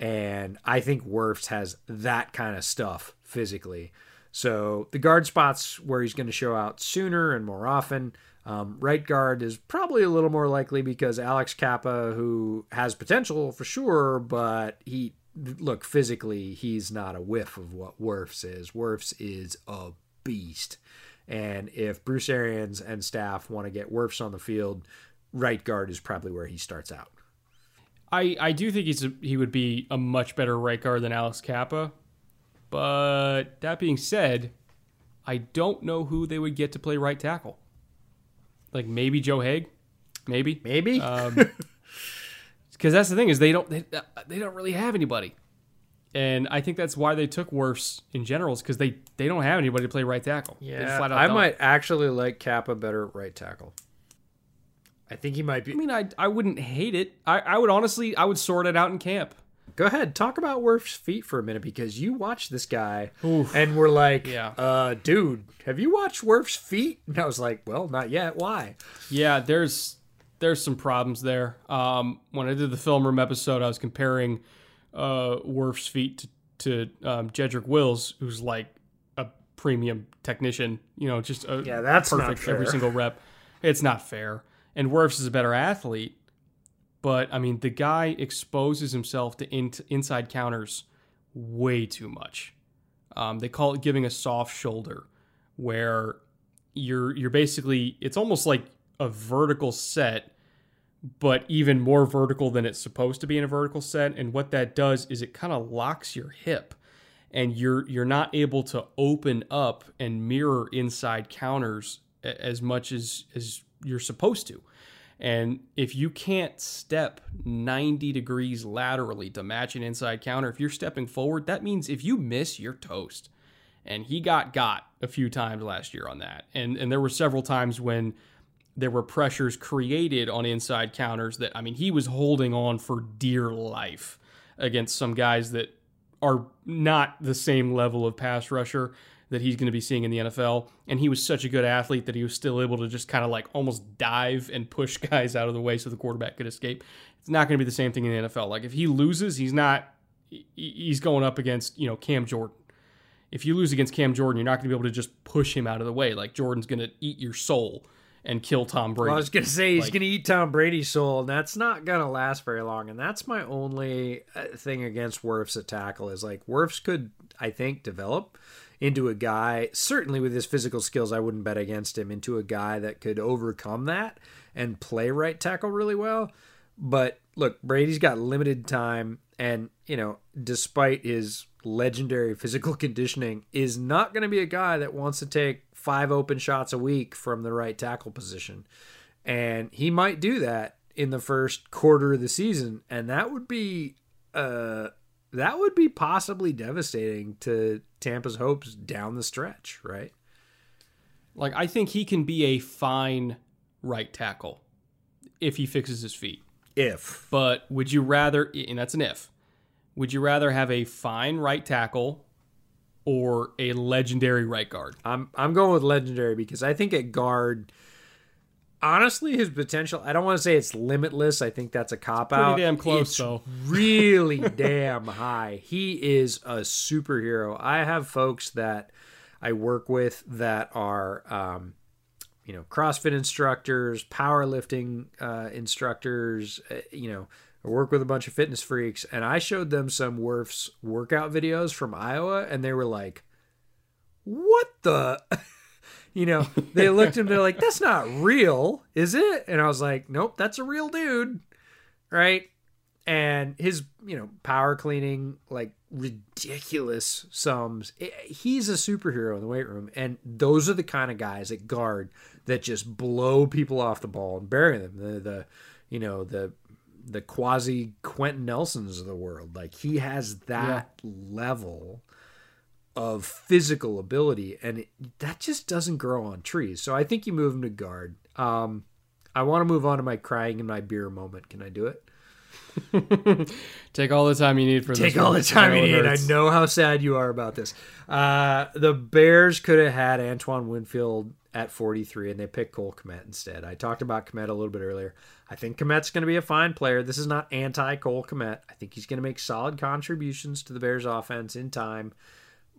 And I think Wirfs has that kind of stuff physically. So the guard spots where he's going to show out sooner and more often. Um, right guard is probably a little more likely because Alex Cappa, who has potential for sure, but he look physically he's not a whiff of what Wirfs is. Wirfs is a beast. And if Bruce Arians and staff want to get Wirfs on the field, right guard is probably where he starts out. I, I do think he's a, he would be a much better right guard than Alex Cappa. But that being said, I don't know who they would get to play right tackle. Like maybe Joe Haeg, maybe, maybe. Um, because that's the thing is they don't they, they don't really have anybody, and I think that's why they took Wirfs in general is because they they don't have anybody to play right tackle. Yeah, I don't. might actually like Cappa better at right tackle. I think he might be. I mean, I I wouldn't hate it. I I would honestly I would sort it out in camp. Go ahead, talk about Wirfs' feet for a minute because you watched this guy Oof. and we're like, yeah. uh, dude, have you watched Wirfs' feet? And I was like, well, not yet. Why? Yeah, there's there's some problems there. Um, when I did the film room episode, I was comparing uh, Wirf's feet to, to um, Jedrick Wills, who's like a premium technician. You know, just a yeah, that's perfect every single rep. It's not fair. And Wirfs is a better athlete, but I mean, the guy exposes himself to in- inside counters way too much. Um, they call it giving a soft shoulder, where you're you're basically it's almost like a vertical set, but even more vertical than it's supposed to be in a vertical set. And what that does is it kind of locks your hip and you're you're not able to open up and mirror inside counters as much as as you're supposed to. And if you can't step 90 degrees laterally to match an inside counter, if you're stepping forward, that means if you miss, you're toast. And he got got a few times last year on that. And and there were several times when there were pressures created on inside counters that I mean he was holding on for dear life against some guys that are not the same level of pass rusher that he's going to be seeing in the NFL and he was such a good athlete that he was still able to just kind of like almost dive and push guys out of the way so the quarterback could escape. It's not going to be the same thing in the NFL. Like if he loses, he's not he's going up against, you know, Cam Jordan. If you lose against Cam Jordan, you're not going to be able to just push him out of the way. Like Jordan's going to eat your soul and kill Tom Brady. Well, I was gonna say he's like, gonna eat Tom Brady's soul, and that's not gonna last very long. And that's my only uh, thing against Wirfs at tackle is like Wirfs could, I think, develop into a guy. Certainly with his physical skills, I wouldn't bet against him into a guy that could overcome that and play right tackle really well. But look, Brady's got limited time, and you know, despite his legendary physical conditioning, is not going to be a guy that wants to take five open shots a week from the right tackle position, and he might do that in the first quarter of the season, and that would be uh that would be possibly devastating to Tampa's hopes down the stretch, right? Like I think he can be a fine right tackle if he fixes his feet. If. But would you rather and that's an if. Would you rather have a fine right tackle or a legendary right guard? I'm I'm going with legendary because I think at guard honestly his potential I don't want to say it's limitless. I think that's a cop out. Pretty damn close it's though. really damn high. He is a superhero. I have folks that I work with that are um, you know, CrossFit instructors, powerlifting uh, instructors, uh, you know, I work with a bunch of fitness freaks, and I showed them some Wirf's workout videos from Iowa, and they were like, "What the?" You know, they looked and they're like, "That's not real, is it?" And I was like, "Nope, that's a real dude, right?" And his, you know, power cleaning like ridiculous sums. I- He's a superhero in the weight room, and those are the kind of guys at guard that just blow people off the ball and bury them. The the you know the the quasi Quenton Nelsons of the world. Like he has that level of physical ability, and it, that just doesn't grow on trees. So I think you move him to guard. Um, I want to move on to my crying in my beer moment. Can I do it? Take all the time you need for this. Take all the time you need. I know how sad you are about this. Uh, the Bears could have had Antoine Winfield at 43, and they picked Cole Kmet instead. I talked about Kmet a little bit earlier. I think Kmet's going to be a fine player. This is not anti Cole Kmet. I think he's going to make solid contributions to the Bears offense in time.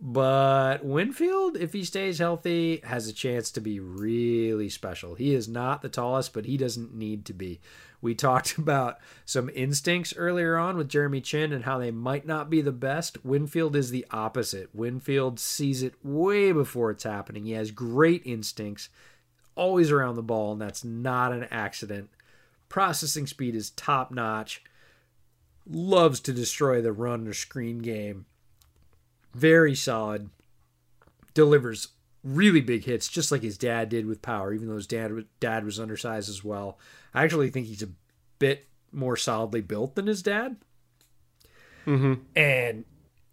But Winfield, if he stays healthy, has a chance to be really special. He is not the tallest, but he doesn't need to be. We talked about some instincts earlier on with Jeremy Chinn and how they might not be the best. Winfield is the opposite. Winfield sees it way before it's happening. He has great instincts, always around the ball, and that's not an accident. Processing speed is top notch. Loves to destroy the run or screen game very solid. Delivers really big hits, just like his dad did with power. Even though his dad dad was undersized as well, I actually think he's a bit more solidly built than his dad. Mm-hmm. And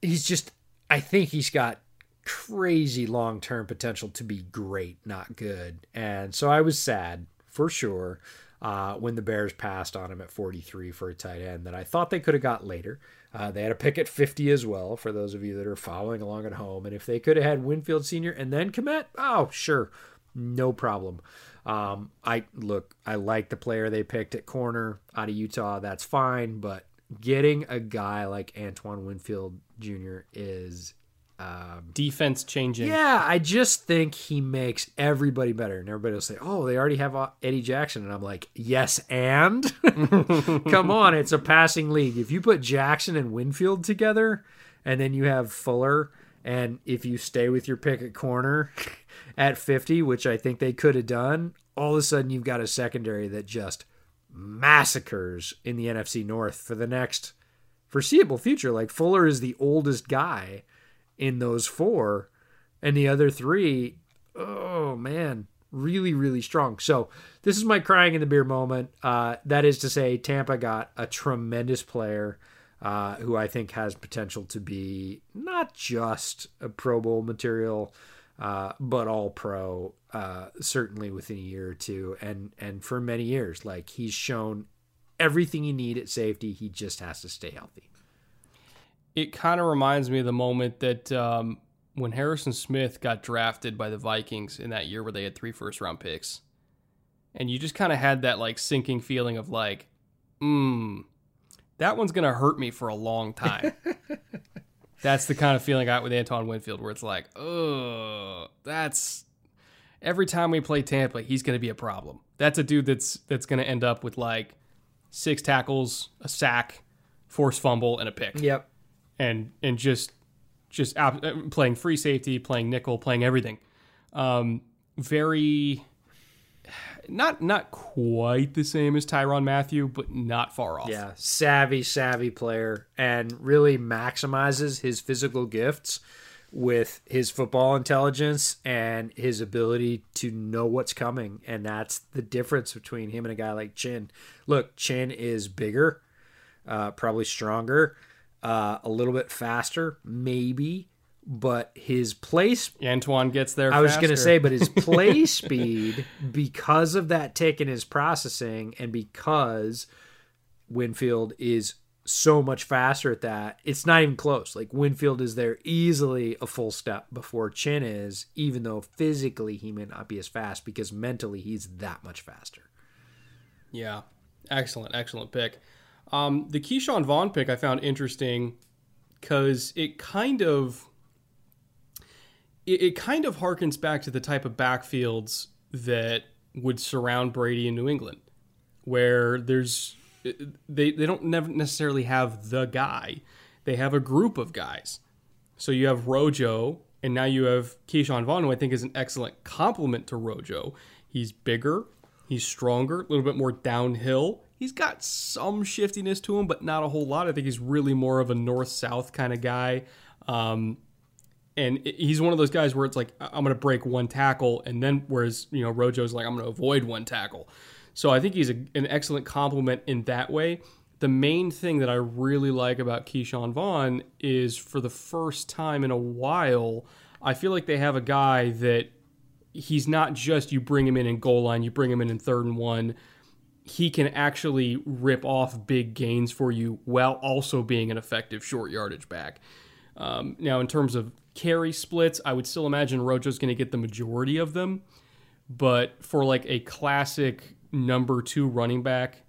he's just, I think he's got crazy long term potential to be great, not good. And so I was sad for sure uh, when the Bears passed on him at 43 for a tight end that I thought they could have got later. Uh, they had a pick at 50 as well for those of you that are following along at home. And if they could have had Winfield Sr. and then Kmet, oh, sure, no problem. Um, I look, I like the player they picked at corner out of Utah. That's fine, but getting a guy like Antoine Winfield Jr. is Defense changing. yeah, I just think he makes everybody better. And everybody will say, oh, they already have uh, Eddie Jackson. And I'm like, yes, and? Come on, it's a passing league. If you put Jackson and Winfield together, and then you have Fuller, and if you stay with your pick at corner at 50, which I think they could have done, all of a sudden you've got a secondary that just massacres in the NFC North for the next foreseeable future. Like Fuller is the oldest guy in those four, and the other three, oh man, really, really strong. So this is my crying in the beer moment. Uh, that is to say, Tampa got a tremendous player. Uh, who I think has potential to be not just a Pro Bowl material, uh, but all pro, uh, certainly within a year or two, and and for many years. Like he's shown everything you need at safety. He just has to stay healthy. It kind of reminds me of the moment that um, when Harrison Smith got drafted by the Vikings in that year where they had three first round picks. And you just kind of had that like sinking feeling of like, hmm, that one's going to hurt me for a long time. that's the kind of feeling I got with Anton Winfield where it's like, oh, that's every time we play Tampa, he's going to be a problem. That's a dude that's that's going to end up with like six tackles, a sack, forced fumble, and a pick Yep. And and just just out, uh, playing free safety, playing nickel, playing everything. Um, very not not quite the same as Tyrann Mathieu, but not far off. Yeah, savvy, savvy player, and really maximizes his physical gifts with his football intelligence and his ability to know what's coming. And that's the difference between him and a guy like Chinn. Look, Chinn is bigger, uh, probably stronger, uh, a little bit faster, maybe, but his place Antoine gets there. I was going to say, but his play speed, because of that tick in his processing, and because Winfield is so much faster at that, it's not even close. Like Winfield is there easily a full step before Chinn is, even though physically he may not be as fast because mentally he's that much faster. Yeah, excellent, excellent pick. Um, the Ke'Shawn Vaughn pick I found interesting because it kind of it, it kind of harkens back to the type of backfields that would surround Brady in New England, where there's they they don't necessarily have the guy, they have a group of guys. So you have Rojo, and now you have Ke'Shawn Vaughn, who I think is an excellent complement to Rojo. He's bigger, he's stronger, a little bit more downhill. He's got some shiftiness to him, but not a whole lot. I think he's really more of a north south kind of guy. Um, and he's one of those guys where it's like I'm going to break one tackle, and then whereas you know Rojo's like I'm going to avoid one tackle. So I think he's a, an excellent complement in that way. The main thing that I really like about Ke'Shawn Vaughn is for the first time in a while, I feel like they have a guy that he's not just you bring him in in goal line, you bring him in in third and one. He can actually rip off big gains for you while also being an effective short yardage back. Um, now, in terms of carry splits, I would still imagine Rojo's going to get the majority of them. But for like a classic number two running back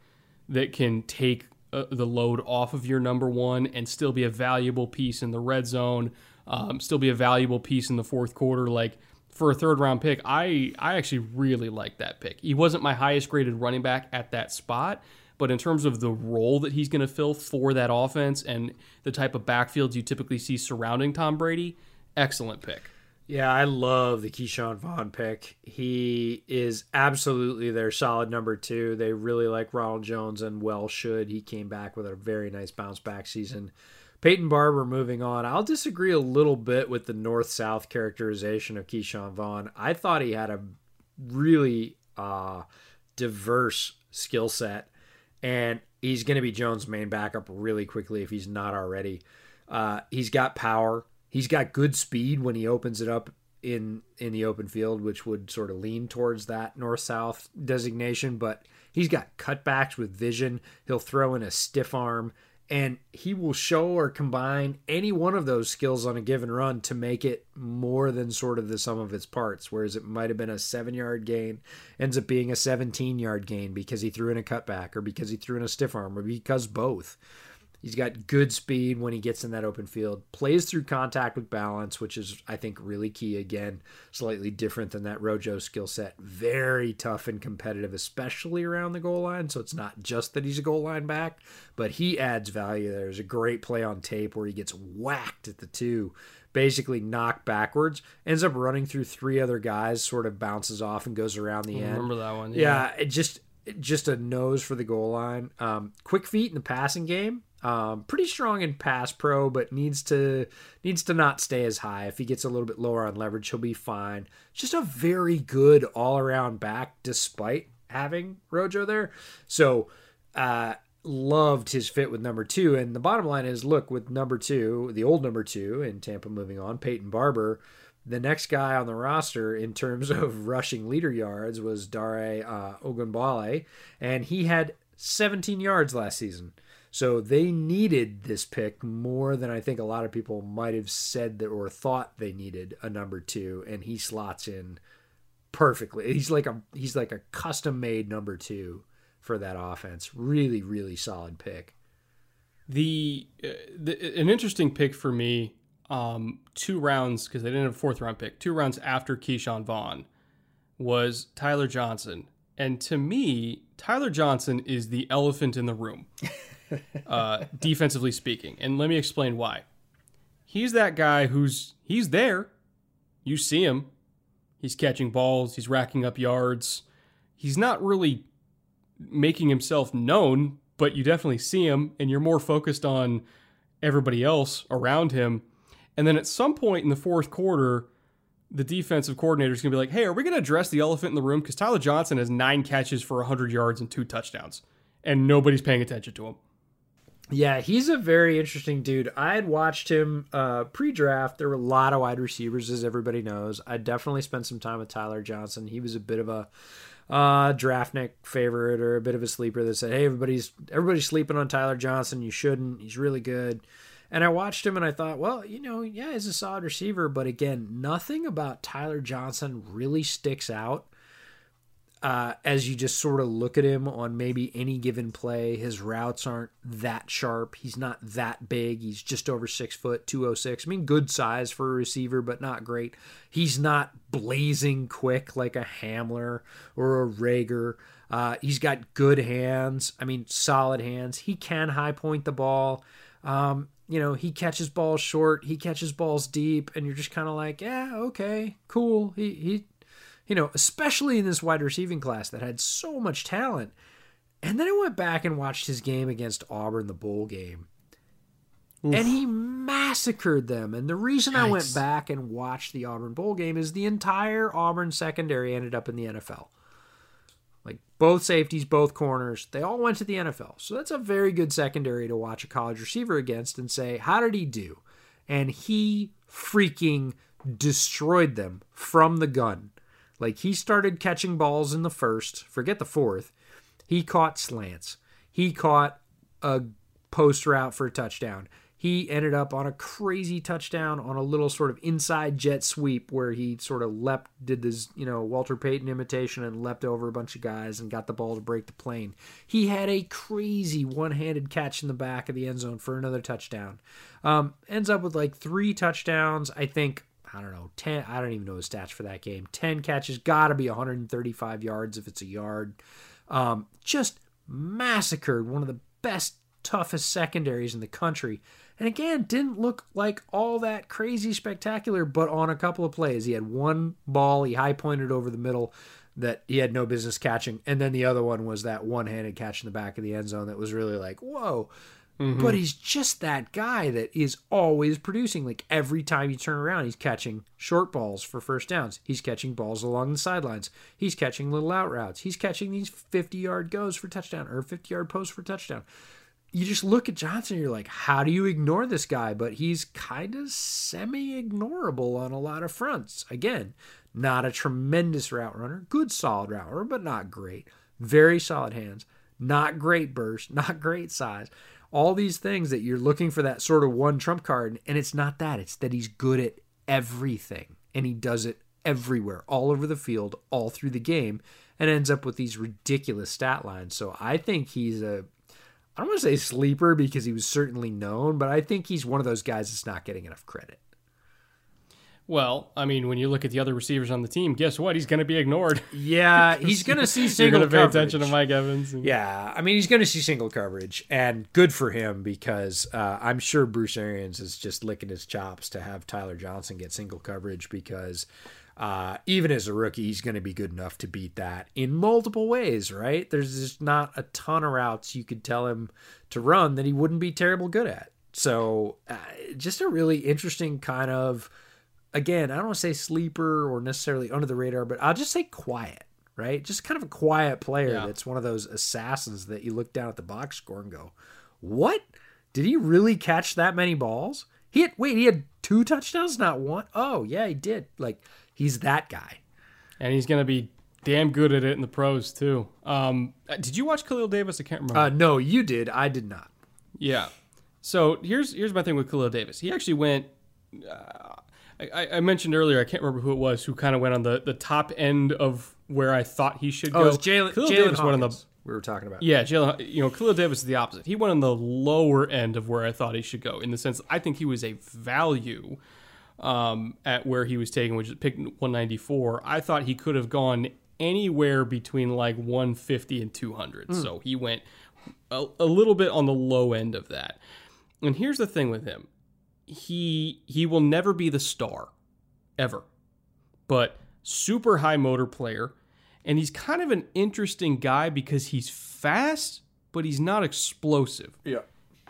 that can take uh, the load off of your number one and still be a valuable piece in the red zone, um, still be a valuable piece in the fourth quarter, like for a third round pick, I I actually really like that pick. He wasn't my highest graded running back at that spot, but in terms of the role that he's going to fill for that offense and the type of backfields you typically see surrounding Tom Brady, excellent pick. Yeah, I love the Ke'Shawn Vaughn pick. He is absolutely their solid number two. They really like Ronald Jones and well should. He came back with a very nice bounce back season. Peyton Barber moving on. I'll disagree a little bit with the north south characterization of Ke'Shawn Vaughn. I thought he had a really uh, diverse skill set, and he's going to be Jones' main backup really quickly if he's not already. Uh, he's got power. He's got good speed when he opens it up in in the open field, which would sort of lean towards that north south designation. But he's got cutbacks with vision. He'll throw in a stiff arm, and he will show or combine any one of those skills on a given run to make it more than sort of the sum of its parts. Whereas it might have been a seven yard gain, ends up being a 17 yard gain because he threw in a cutback or because he threw in a stiff arm or because both. He's got good speed when he gets in that open field. Plays through contact with balance, which is, I think, really key. Again, slightly different than that Rojo skill set. Very tough and competitive, especially around the goal line. So it's not just that he's a goal line back, but he adds value. There. There's a great play on tape where he gets whacked at the two, basically knocked backwards, ends up running through three other guys, sort of bounces off and goes around the I end. remember that one. Yeah, it just just a nose for the goal line. Um, quick feet in the passing game. Um, pretty strong in pass pro, but needs to needs to not stay as high. If he gets a little bit lower on leverage, he'll be fine. Just a very good all around back, despite having Rojo there. So, uh, loved his fit with number two. And the bottom line is, look with number two, the old number two in Tampa, moving on, Peyton Barber. The next guy on the roster in terms of rushing leader yards was Dare uh, Ogunbowale, and he had 17 yards last season. So they needed this pick more than I think a lot of people might have said that or thought they needed a number two, and he slots in perfectly. He's like a he's like a custom made number two for that offense. Really, really solid pick. The, uh, the an interesting pick for me, um, two rounds because they didn't have a fourth round pick. Two rounds after Ke'Shawn Vaughn was Tyler Johnson, and to me, Tyler Johnson is the elephant in the room, uh, defensively speaking. And let me explain why. He's that guy who's he's there. You see him. He's catching balls. He's racking up yards. he's not really making himself known, but you definitely see him and you're more focused on everybody else around him. And then at some point in the fourth quarter, the defensive coordinator is going to be like, hey, are we going to address the elephant in the room? Because Tyler Johnson has nine catches for 100 yards and two touchdowns, and nobody's paying attention to him. Yeah, he's a very interesting dude. I had watched him uh, pre-draft. There were a lot of wide receivers, as everybody knows. I definitely spent some time with Tyler Johnson. He was a bit of a uh, draftnik favorite or a bit of a sleeper that said, "Hey, everybody's everybody's sleeping on Tyler Johnson. You shouldn't. He's really good." And I watched him and I thought, well, you know, yeah, he's a solid receiver, but again, nothing about Tyler Johnson really sticks out uh, as you just sort of look at him on maybe any given play. His routes aren't that sharp. He's not that big. He's just over six foot, 206. I mean, good size for a receiver, but not great. He's not blazing quick like a Hamler or a Reagor. Uh, he's got good hands. I mean, solid hands. He can high point the ball. Um, you know, he catches balls short, he catches balls deep, and you're just kind of like, yeah, okay, cool. He he, you know, especially in this wide receiving class that had so much talent. And then I went back and watched his game against Auburn, the bowl game. Oof. And he massacred them. And the reason Yikes. I went back and watched the Auburn bowl game is the entire Auburn secondary ended up in the NFL. Like both safeties, both corners, they all went to the NFL. So that's a very good secondary to watch a college receiver against and say, how did he do? And he freaking destroyed them from the gun. Like he started catching balls in the first, forget the fourth. He caught slants. He caught a post route for a touchdown he ended up on a crazy touchdown on a little sort of inside jet sweep where he sort of leapt, did this, you know, Walter Payton imitation and leapt over a bunch of guys and got the ball to break the plane. He had a crazy one handed catch in the back of the end zone for another touchdown. Um, ends up with like three touchdowns. I think I don't know, 10, I don't even know the stats for that game. 10 catches, got to be 135 yards if it's a yard. Um, just massacred one of the best, toughest secondaries in the country. And again, didn't look like all that crazy spectacular, but on a couple of plays, he had one ball he high pointed over the middle that he had no business catching, and then the other one was that one handed catch in the back of the end zone that was really like, whoa. Mm-hmm. But he's just that guy that is always producing. Like every time you turn around, he's catching short balls for first downs. He's catching balls along the sidelines. He's catching little out routes. He's catching these 50 yard goes for touchdown or 50 yard posts for touchdown you just look at Johnson, you're like, how do you ignore this guy? But he's kind of semi ignorable on a lot of fronts. Again, not a tremendous route runner, good solid route runner, but not great. Very solid hands, not great burst, not great size. All these things that you're looking for that sort of one trump card, and it's not that. It's that he's good at everything, and he does it everywhere, all over the field, all through the game, and ends up with these ridiculous stat lines. So I think he's a I don't want to say sleeper because he was certainly known, but I think he's one of those guys that's not getting enough credit. Well, I mean, when you look at the other receivers on the team, guess what? He's going to be ignored. Yeah, he's going to see single. You're going to pay attention to Mike Evans. And... Yeah, I mean, he's going to see single coverage, and good for him because uh, I'm sure Bruce Arians is just licking his chops to have Tyler Johnson get single coverage because uh, even as a rookie, he's going to be good enough to beat that in multiple ways, right? There's just not a ton of routes you could tell him to run that he wouldn't be terrible good at. So, uh, just a really interesting kind of, again, I don't say sleeper or necessarily under the radar, but I'll just say quiet, right? Just kind of a quiet player yeah. that's one of those assassins that you look down at the box score and go, what? Did he really catch that many balls? He had, wait, he had two touchdowns, not one? Oh, yeah, he did. Like, He's that guy. And he's going to be damn good at it in the pros, too. Um, uh, did you watch Khalil Davis? I can't remember. Uh, no, you did. I did not. Yeah. So here's here's my thing with Khalil Davis. He actually went. Uh, I, I, mentioned earlier, I can't remember who it was who kind of went on the, the top end of where I thought he should oh, go. Oh, Jalen Davis went on the we were talking about. Yeah, Jalen. You know, Khalil Davis is the opposite. He went on the lower end of where I thought he should go, in the sense I think he was a value um, at where he was taken, which is pick 194. I thought he could have gone anywhere between like 150 and 200. Mm. So he went a, a little bit on the low end of that. And here's the thing with him. He he will never be the star ever. But super high motor player And he's kind of an interesting guy because he's fast, but he's not explosive. Yeah.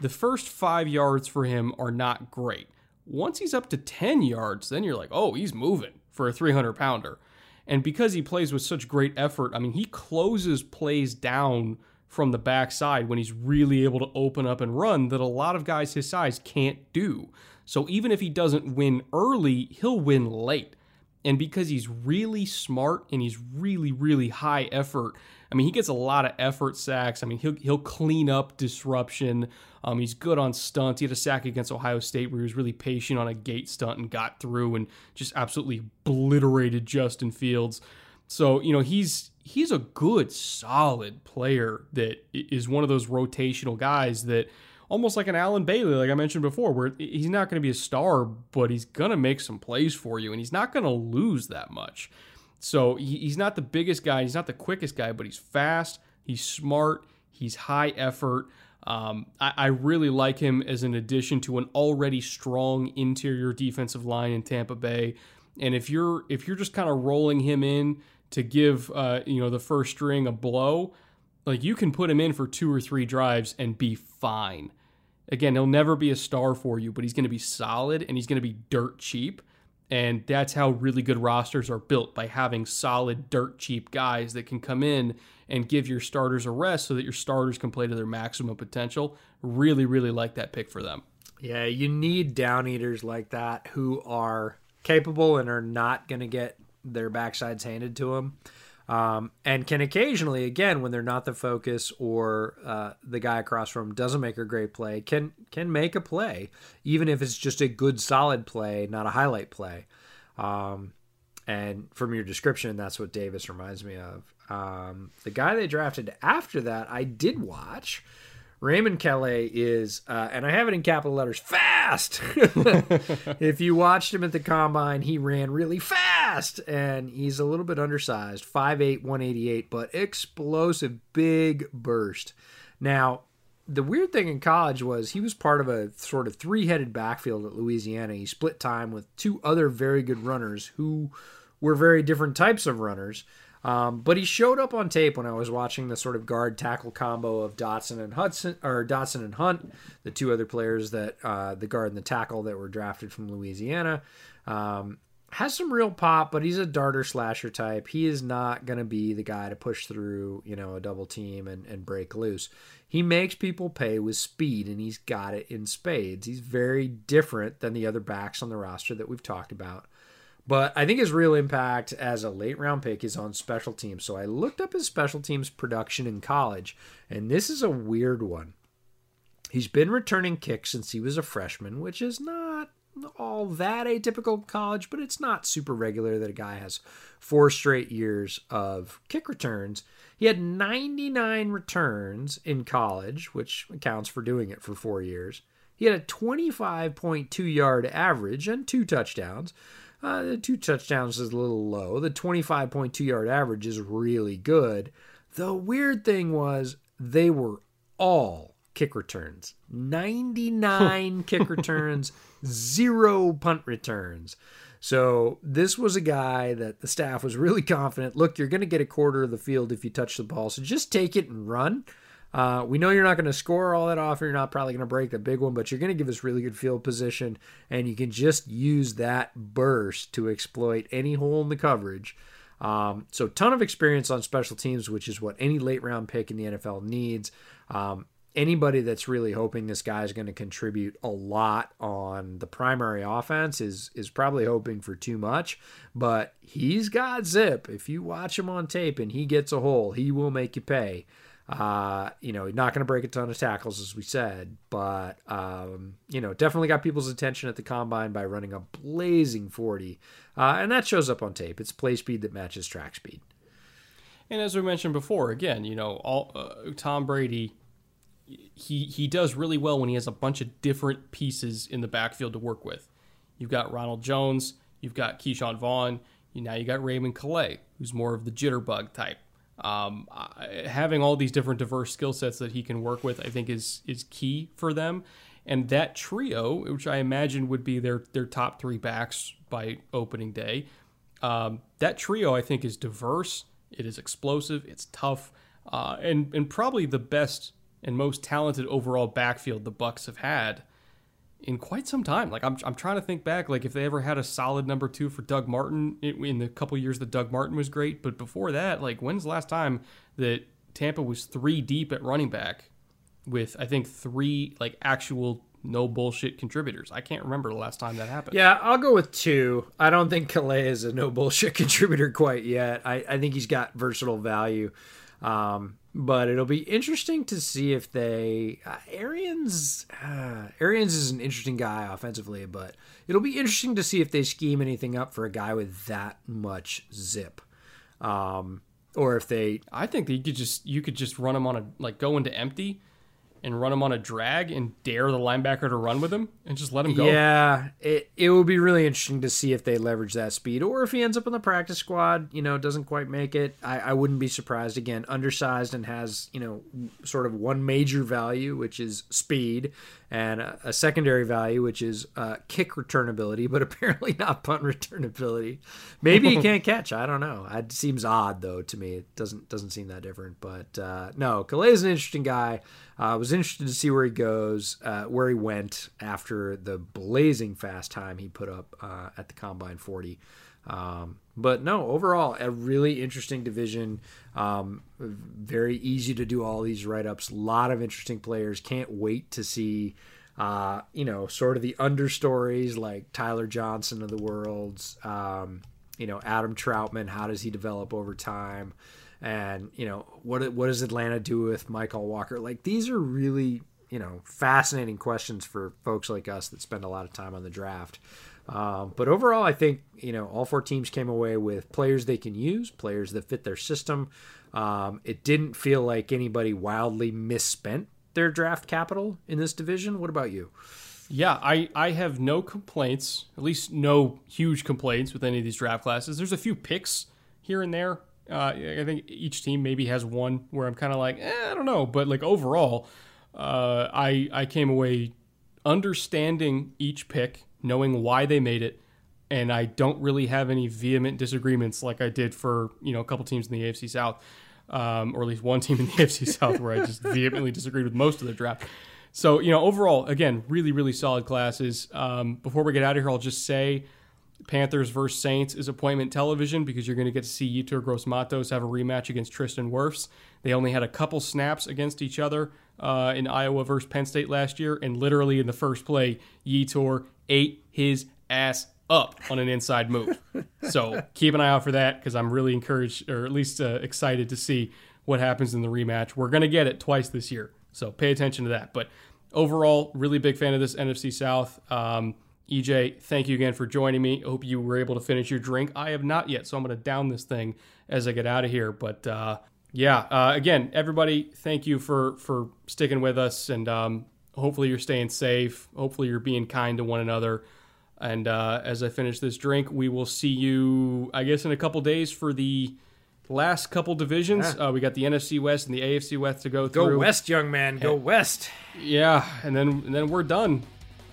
The first five yards for him are not great. Once he's up to 10 yards, then you're like, oh, he's moving for a 300 pounder. And because he plays with such great effort, I mean, he closes plays down from the backside when he's really able to open up and run that a lot of guys his size can't do. So even if he doesn't win early, he'll win late. And because he's really smart and he's really, really high effort, I mean, he gets a lot of effort sacks. I mean, he'll, he'll clean up disruption. Um, he's good on stunts. He had a sack against Ohio State where he was really patient on a gate stunt and got through and just absolutely obliterated Justin Fields. So, you know, he's he's a good, solid player that is one of those rotational guys that almost like an Allen Bailey, like I mentioned before, where he's not going to be a star, but he's going to make some plays for you, and he's not going to lose that much. So he's not the biggest guy, he's not the quickest guy, but he's fast, he's smart, he's high effort. Um, I, I, really like him as an addition to an already strong interior defensive line in Tampa Bay. And if you're if you're just kind of rolling him in to give uh, you know the first string a blow, like you can put him in for two or three drives and be fine. Again, he'll never be a star for you, but he's going to be solid and he's going to be dirt cheap. And that's how really good rosters are built by having solid, dirt cheap guys that can come in and give your starters a rest so that your starters can play to their maximum potential. Really, really like that pick for them. Yeah, you need down eaters like that who are capable and are not going to get their backsides handed to them um, and can occasionally, again, when they're not the focus or uh, the guy across from doesn't make a great play, can can make a play, even if it's just a good, solid play, not a highlight play. Um, and from your description, that's what Davis reminds me of. Um, the guy they drafted after that, I did watch. Raymond Calais is, uh, and I have it in capital letters, fast. if you watched him at the combine, he ran really fast, and he's a little bit undersized, 5'8", 188, but explosive, big burst. Now, the weird thing in college was he was part of a sort of three-headed backfield at Louisiana. He split time with two other very good runners who were very different types of runners. Um, but he showed up on tape when I was watching the sort of guard tackle combo of Dotson and Hudson or Dotson and Hunt, the two other players that uh, the guard and the tackle that were drafted from Louisiana. Um, has some real pop, but he's a darter slasher type. He is not going to be the guy to push through, you know, a double team and, and break loose. He makes people pay with speed, and he's got it in spades. He's very different than the other backs on the roster that we've talked about. But I think his real impact as a late round pick is on special teams. So I looked up his special teams production in college, and this is a weird one. He's been returning kicks since he was a freshman, which is not all that atypical college, but it's not super regular that a guy has four straight years of kick returns. He had 99 returns in college, which accounts for doing it for four years. He had a 25.2 yard average and two touchdowns. Uh, the two touchdowns is a little low. The 25.2 yard average is really good. The weird thing was they were all kick returns 99 kick returns, zero punt returns. So this was a guy that the staff was really confident. Look, you're going to get a quarter of the field if you touch the ball, so just take it and run. Uh, we know you're not going to score all that often. You're not probably going to break the big one, but you're going to give us really good field position, and you can just use that burst to exploit any hole in the coverage. Um, so, ton of experience on special teams, which is what any late round pick in the NFL needs. Um, anybody that's really hoping this guy is going to contribute a lot on the primary offense is is probably hoping for too much but he's got zip if you watch him on tape and he gets a hole he will make you pay uh, you know, not going to break a ton of tackles, as we said, but, um, you know, definitely got people's attention at the combine by running a blazing 40. Uh, and that shows up on tape. It's play speed that matches track speed. And as we mentioned before, again, you know, all uh, Tom Brady, he he does really well when he has a bunch of different pieces in the backfield to work with. You've got Ronald Jones, you've got Ke'Shawn Vaughn, you now you got Raymond Calais, who's more of the jitterbug type. Um, having all these different diverse skill sets that he can work with, I think, is is key for them. And that trio, which I imagine would be their their top three backs by opening day, um, that trio I think is diverse It is explosive. It's tough, uh, and and probably the best and most talented overall backfield the Bucks have had in quite some time. Like I'm, I'm trying to think back, like if they ever had a solid number two for Doug Martin in the couple years that Doug Martin was great, but before that, like when's the last time that Tampa was three deep at running back with I think three like actual no bullshit contributors. I can't remember the last time that happened. Yeah, I'll go with two. I don't think Calais is a no bullshit contributor quite yet. I, I think he's got versatile value. Um, but it'll be interesting to see if they uh, Arians uh, Arians is an interesting guy offensively, but it'll be interesting to see if they scheme anything up for a guy with that much zip. Um, or if they I think that you could just you could just run him on a like go into empty and run him on a drag and dare the linebacker to run with him and just let him go. Yeah, it it will be really interesting to see if they leverage that speed or if he ends up in the practice squad, you know, doesn't quite make it. I, I wouldn't be surprised. Again, undersized and has, you know, sort of one major value, which is speed, and a, a secondary value, which is uh, kick returnability, but apparently not punt returnability. Maybe he can't catch. I don't know. It seems odd though to me. It doesn't doesn't seem that different. But uh, no, Calais is an interesting guy. I uh, was interested to see where he goes, uh, where he went after the blazing fast time he put up uh, at the Combine 40. Um, but no, overall, a really interesting division. Um, very easy to do all these write ups. A lot of interesting players. Can't wait to see, uh, you know, sort of the understories like Tyler Johnson of the world's, um, you know, Adam Trautman. How does he develop over time? and you know what what does Atlanta do with Mykal Walker? Like these are really you know fascinating questions for folks like us that spend a lot of time on the draft. Um, but overall, I think you know all four teams came away with players they can use, players that fit their system. Um, it didn't feel like anybody wildly misspent their draft capital in this division. What about you? Yeah, I, I have no complaints, at least no huge complaints with any of these draft classes. There's a few picks here and there uh, I think each team maybe has one where I'm kind of like, eh, I don't know, but like overall, uh, I I came away understanding each pick, knowing why they made it, and I don't really have any vehement disagreements like I did for you know a couple teams in the AFC South, um, or at least one team in the AFC South where I just vehemently disagreed with most of the draft. So you know overall, again, really really solid classes. Um, before we get out of here, I'll just say Panthers versus Saints is appointment television because you're going to get to see Yetur Gross-Matos have a rematch against Tristan Wirfs. They only had a couple snaps against each other uh, in Iowa versus Penn State last year, and literally in the first play, Yetur ate his ass up on an inside move. so keep an eye out for that because I'm really encouraged, or at least uh, excited to see what happens in the rematch. We're going to get it twice this year, so pay attention to that. But overall, really big fan of this NFC South. Um, EJ, thank you again for joining me. Hope you were able to finish your drink. I have not yet, so I'm going to down this thing as I get out of here. But uh, yeah, uh, again, everybody, thank you for for sticking with us, and um, hopefully you're staying safe. Hopefully you're being kind to one another. And uh, as I finish this drink, we will see you, I guess, in a couple days for the last couple divisions. Yeah. Uh, we got the NFC West and the AFC West to go through. Go West, young man. Go and, West. Yeah, and then and then we're done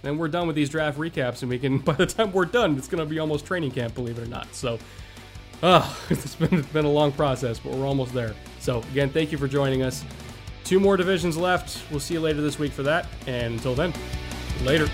then we're done with these draft recaps, and we can. By the time we're done, it's going to be almost training camp, believe it or not. So, oh, it's been it's been a long process, but we're almost there. So again, thank you for joining us. Two more divisions left. We'll see you later this week for that, and until then, later.